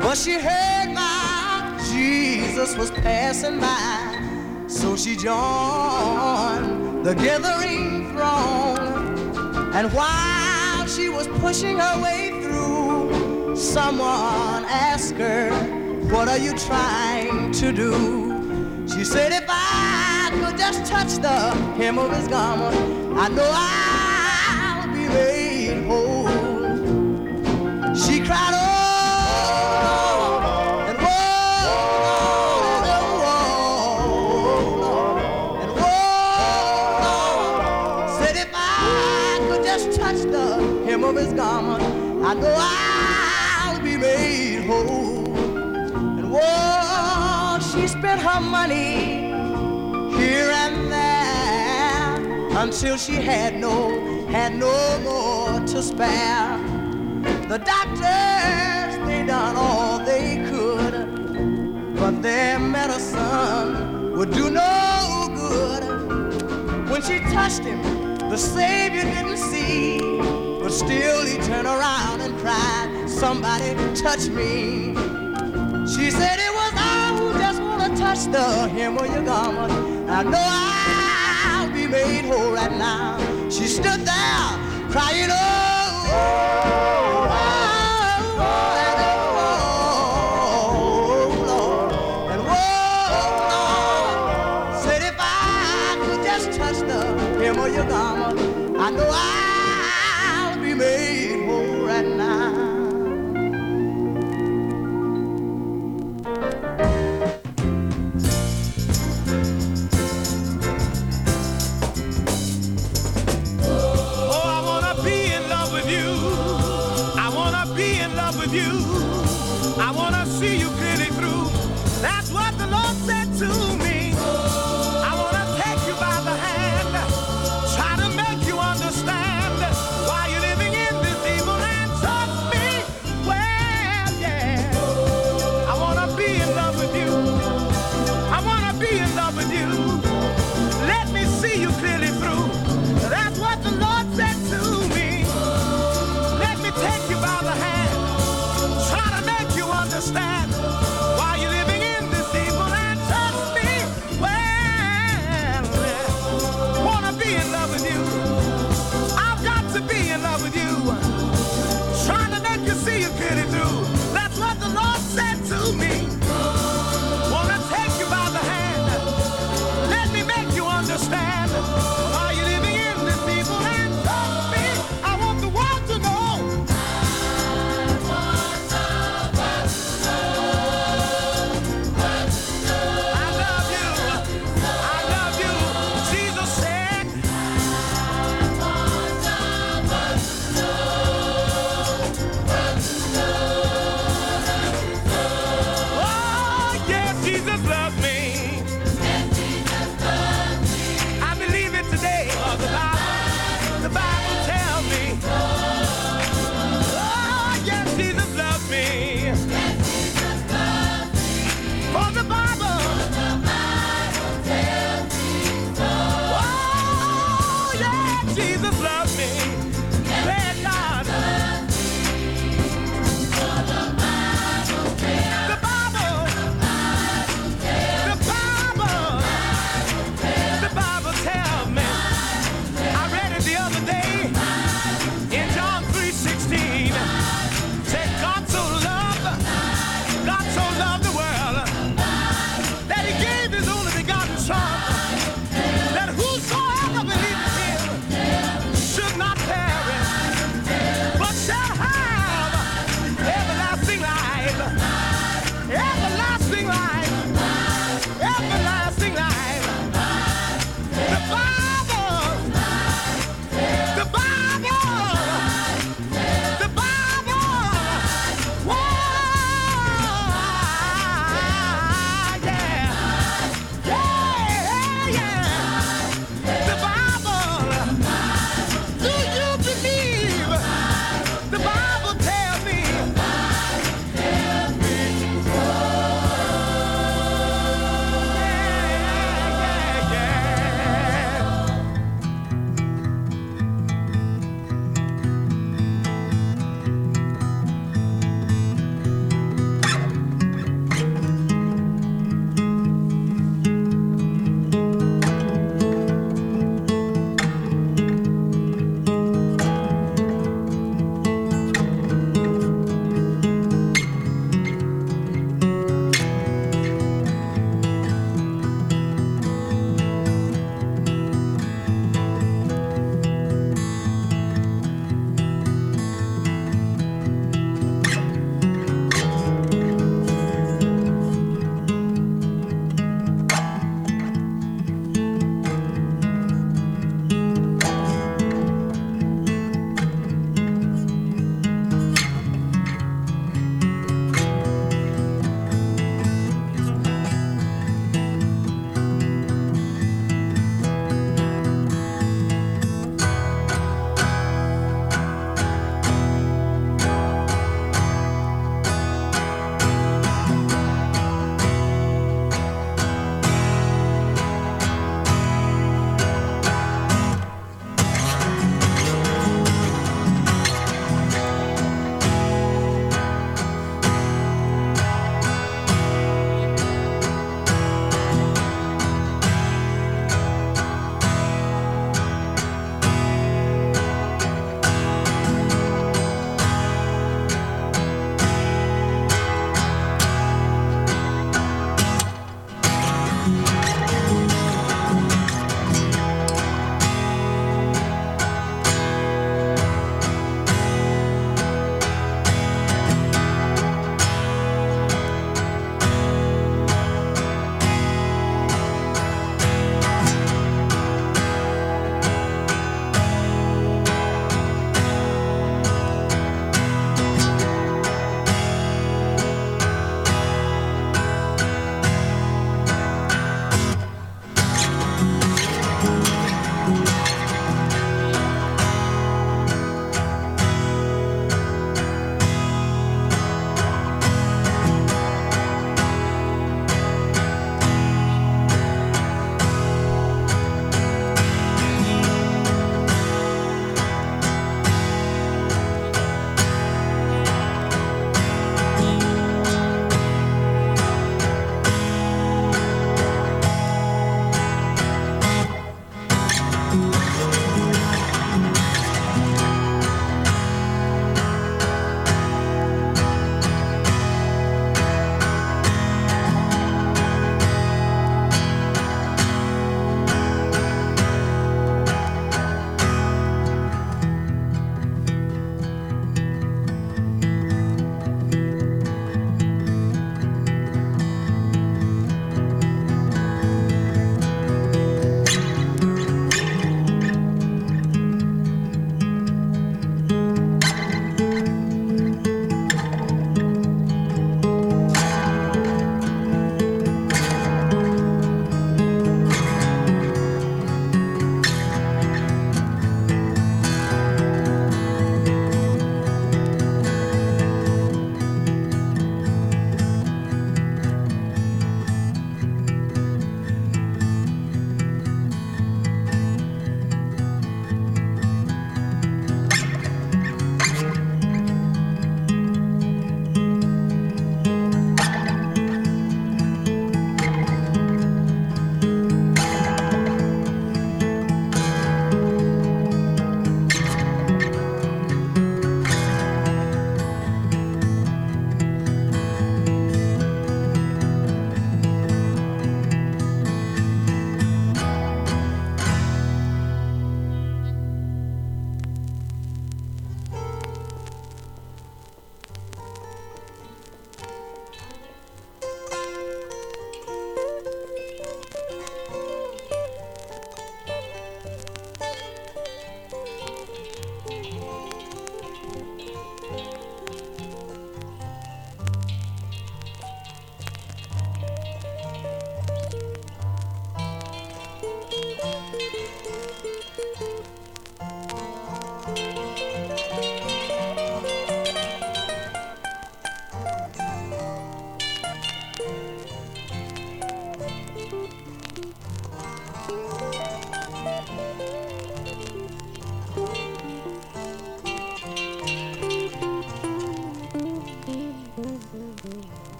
But she heard my Jesus was passing by. So she joined the gathering throng. And while she was pushing her way through, someone asked her, What are you trying to do? She said, If I could just touch the hem of his garment, I know I'll be made whole. Know I'll be made whole. And whoa, she spent her money here and there until she had no, had no more to spare. The doctors, they done all they could, but their medicine would do no good. When she touched him, the Savior didn't see, but still he turned around and cried, Somebody touch me. She said it was I who just wanna touch the hem of your garment. I know I'll be made whole right now. She stood there crying, oh, oh, oh,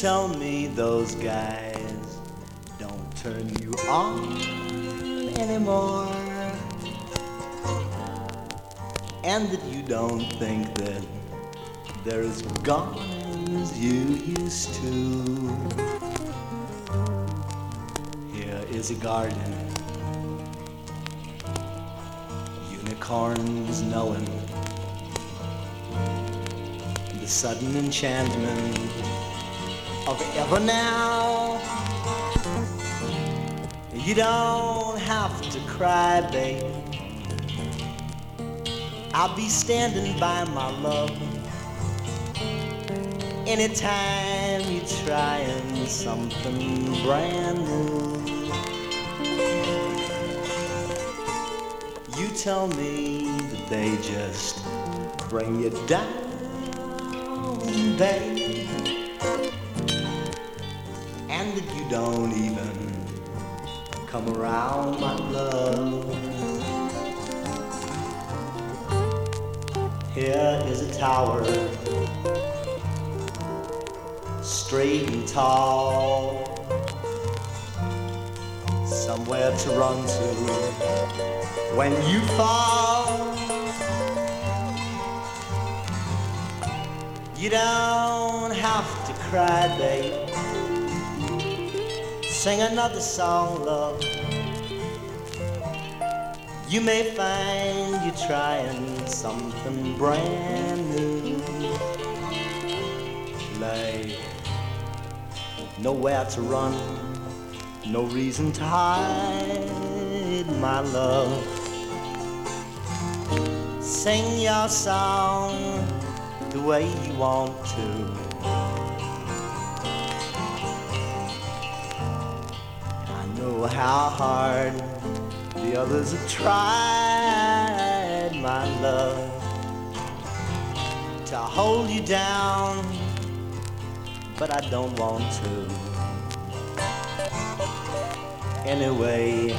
tell me those guys don't turn you on anymore. And that you don't think that they're as gone as you used to. Here is a garden, unicorns knowing the sudden enchantment of ever now. You don't have to cry, babe. I'll be standing by my love anytime you're trying something brand new. You tell me that they just bring you down, babe, come around, my love. Here is a tower, straight and tall, somewhere to run to when you fall. You don't have to cry, babe. Sing another song, love. You may find you're trying something brand new. Like nowhere to run, no reason to hide, my love. Sing your song the way you want to. How hard the others have tried, my love, to hold you down, but I don't want to. Anyway,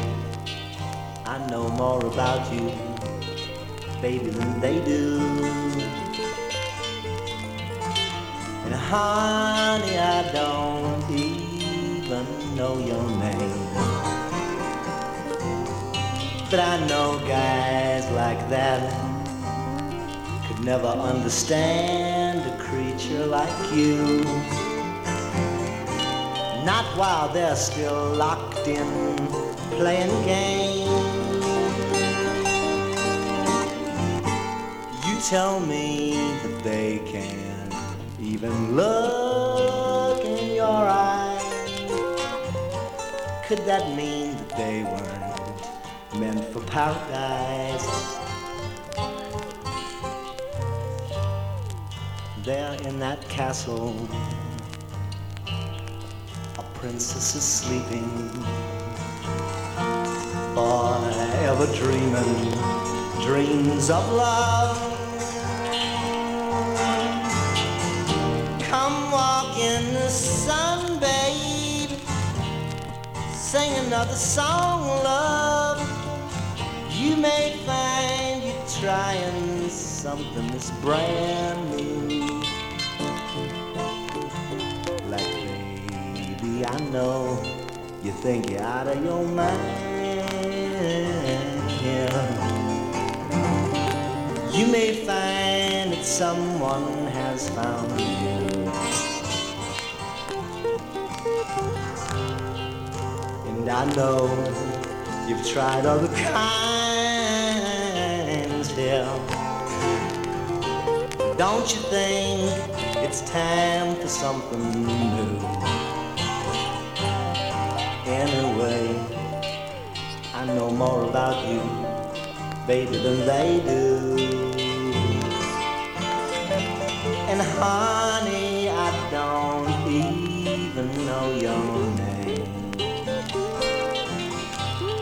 I know more about you, baby, than they do. And honey, I don't even know your name. But I know guys like that could never understand a creature like you. Not while they're still locked in playing games. You tell me that they can't even look in your eyes. Could that mean that they weren't meant for paradise? There in that castle, a princess is sleeping, forever dreaming dreams of love. Come walk in the sun, babe. Sing another song, love. You may find you're trying something that's brand new. Like, baby, I know you think you're out of your mind. You may find that someone has found you. And I know you've tried other kinds Don't you think it's time for something new? Anyway, I know more about you, baby, than they do. And honey, I don't even know your name.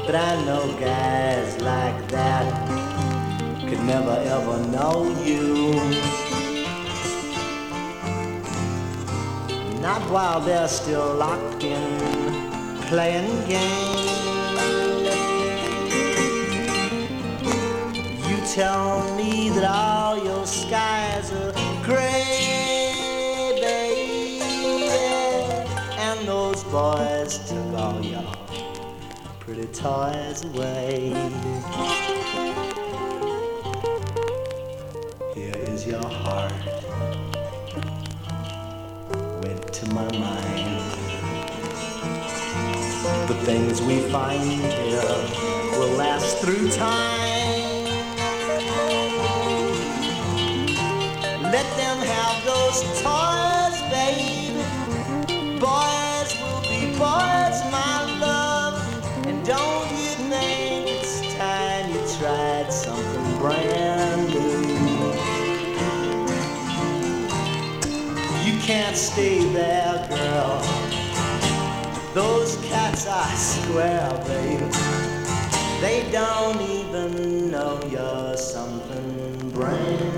But I know guys like that could never ever know you. Not while they're still locked in playing games. You tell me that all your skies are gray, baby, and those boys took all your pretty toys away. Here is your heart. my mind. The things we find here will last through time. Let them have those toys, baby. Boys will be boys, my love. And don't you think it's time you tried something brand new? You can't stay there. I swear, babe. They don't even know you're something brand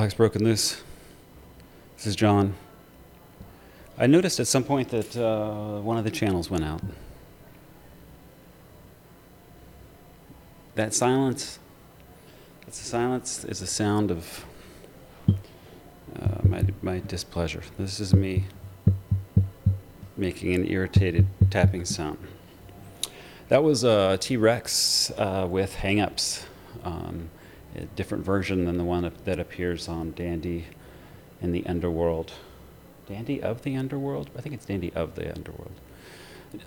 Hex Broken Loose. This is John. I noticed at some point that uh, one of the channels went out. That silence, that's the silence is the sound of uh, my, my displeasure. This is me making an irritated tapping sound. That was a T Rex uh, with Hangups, um, a different version than the one that appears on Dandy in the Underworld. Dandy of the Underworld? I think it's Dandy of the Underworld.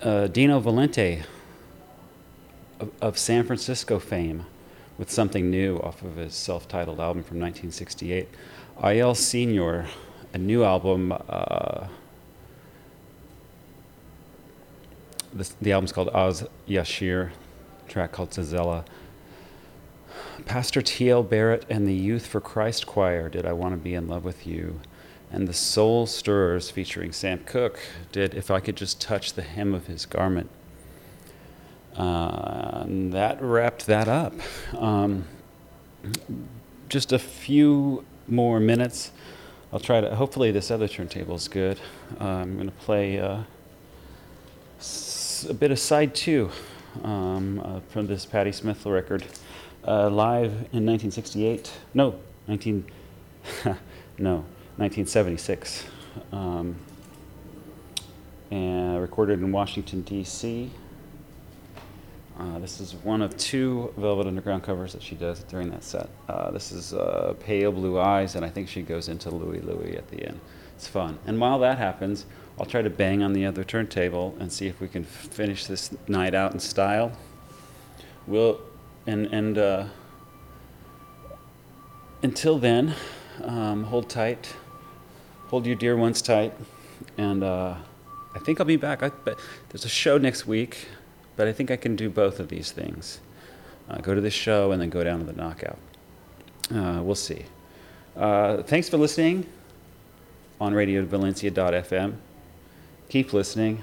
Uh, Dino Valente of, of San Francisco fame with something new off of his self titled album from 1968. Ayal Senior, a new album. Uh, this, the album's called Az Yashir, track called Zazella. Pastor T.L. Barrett and the Youth for Christ Choir did I Want to Be in Love with You. And the Soul Stirrers featuring Sam Cooke did If I Could Just Touch the Hem of His Garment. Uh, that wrapped that up. Um, just a few more minutes. I'll try to, hopefully, this other turntable is good. Uh, I'm going to play uh, a bit of side two um, uh, from this Patti Smith record. Uh, live in 1968. No, 19. no, 1976. Um, and recorded in Washington, D.C. Uh, this is one of two Velvet Underground covers that she does during that set. Uh, this is uh, Pale Blue Eyes, and I think she goes into Louie Louie at the end. It's fun. And while that happens, I'll try to bang on the other turntable and see if we can finish this night out in style. We'll, and, and uh, until then, um, hold tight. Hold your dear ones tight. And uh, I think I'll be back. I, but there's a show next week, but I think I can do both of these things. Uh, go to the show and then go down to the knockout. Uh, we'll see. Uh, thanks for listening on radiovalencia.fm. Keep listening.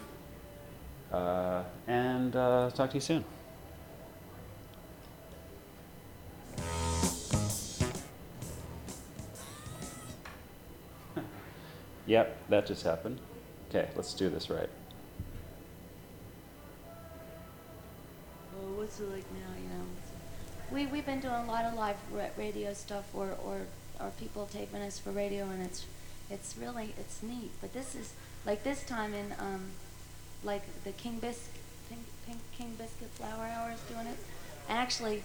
Uh, and talk to you soon. Yep, that just happened. Okay, let's do this right. Well, what's it like now, you know? We, we've been doing a lot of live radio stuff or, or, or people taping us for radio and it's, it's really, it's neat. But this is, like this time in, um, like the King Biscuit, King, King, King Biscuit Flower Hour is doing it. And actually,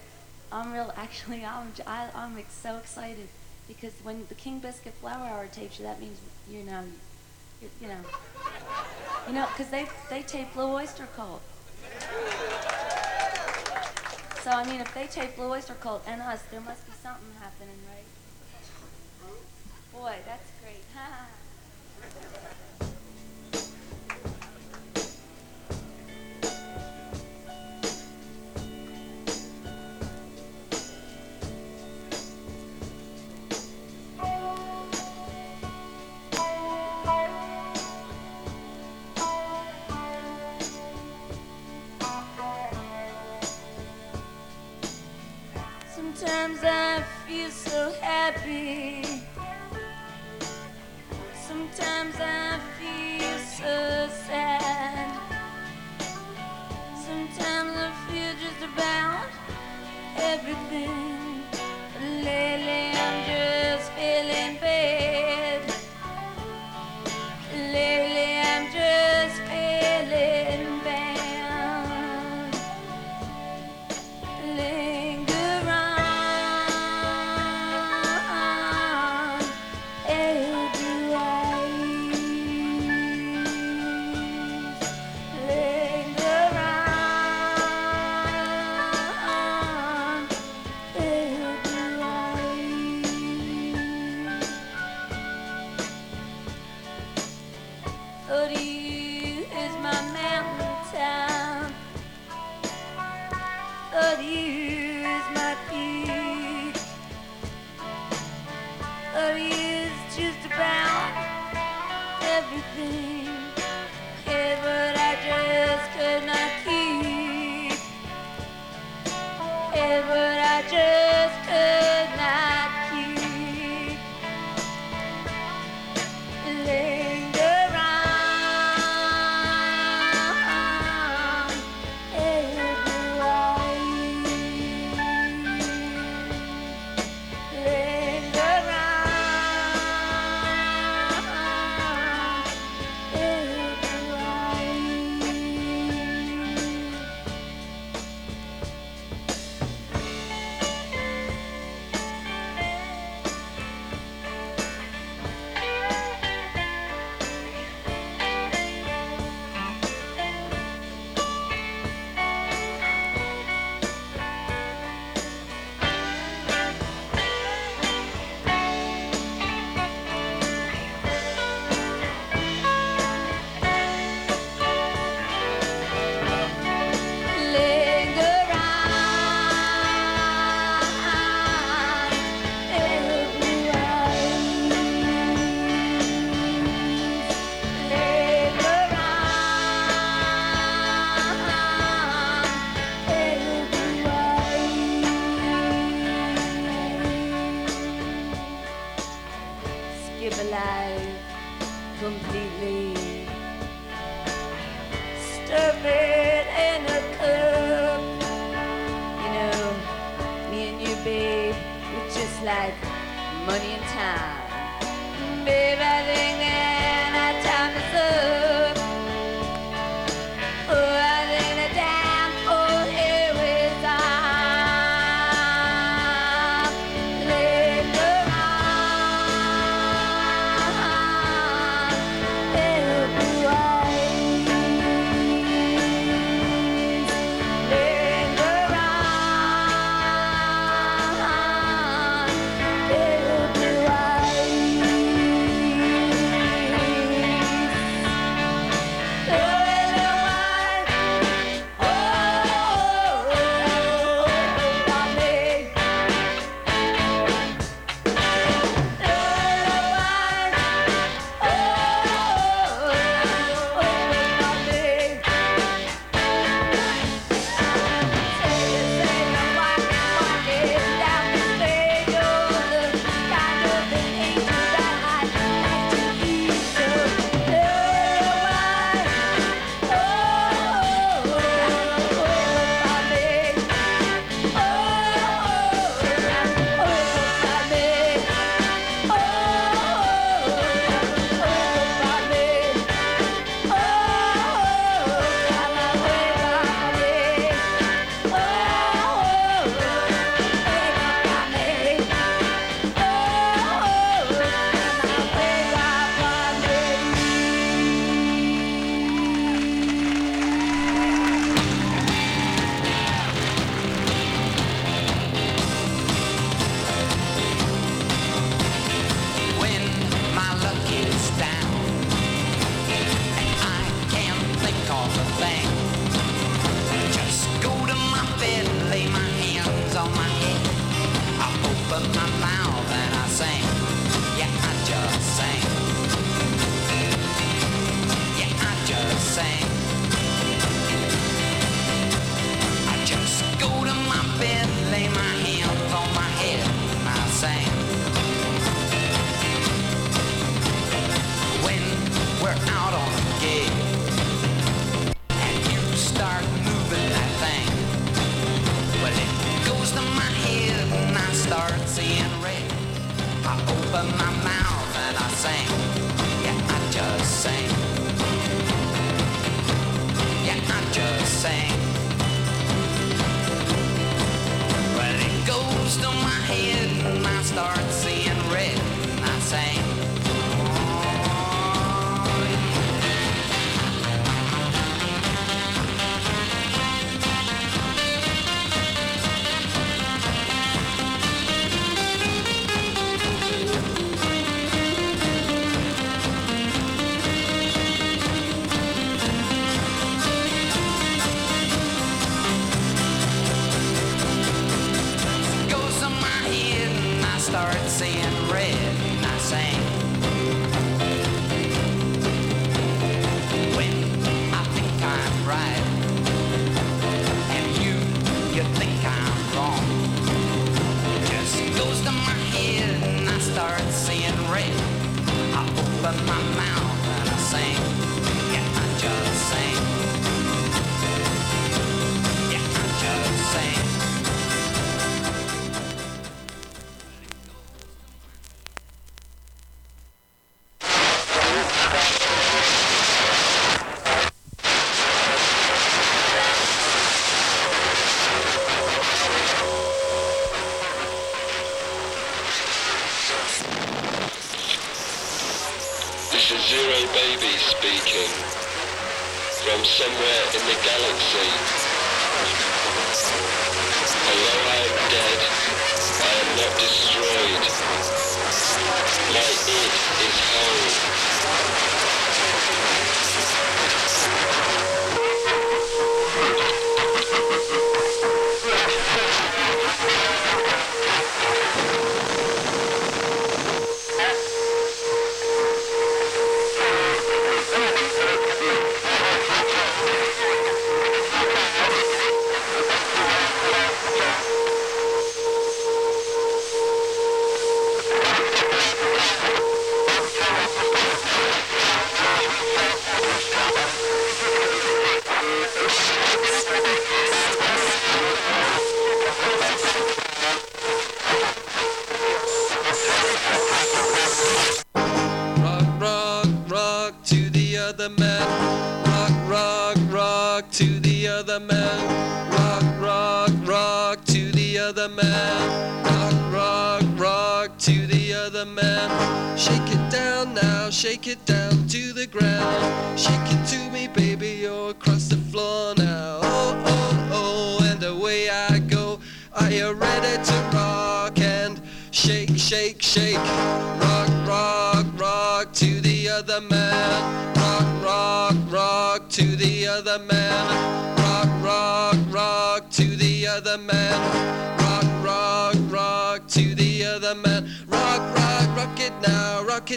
I'm real, actually, I'm, I, am ex- so excited because when the King Biscuit Flower Hour tapes you, that means, you know, you, you know, you know, because they, they tape Blue Oyster Cult. So I mean, if they tape Blue Oyster Cult and us, there must be something happening, right? Boy, that's great. Sometimes I feel so happy. Sometimes I feel so sad. Sometimes I feel just about everything. But Lately I'm just feeling bad.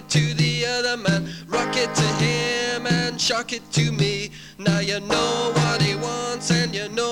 it to the other man, rock it to him and shock it to me. Now you know what he wants and you know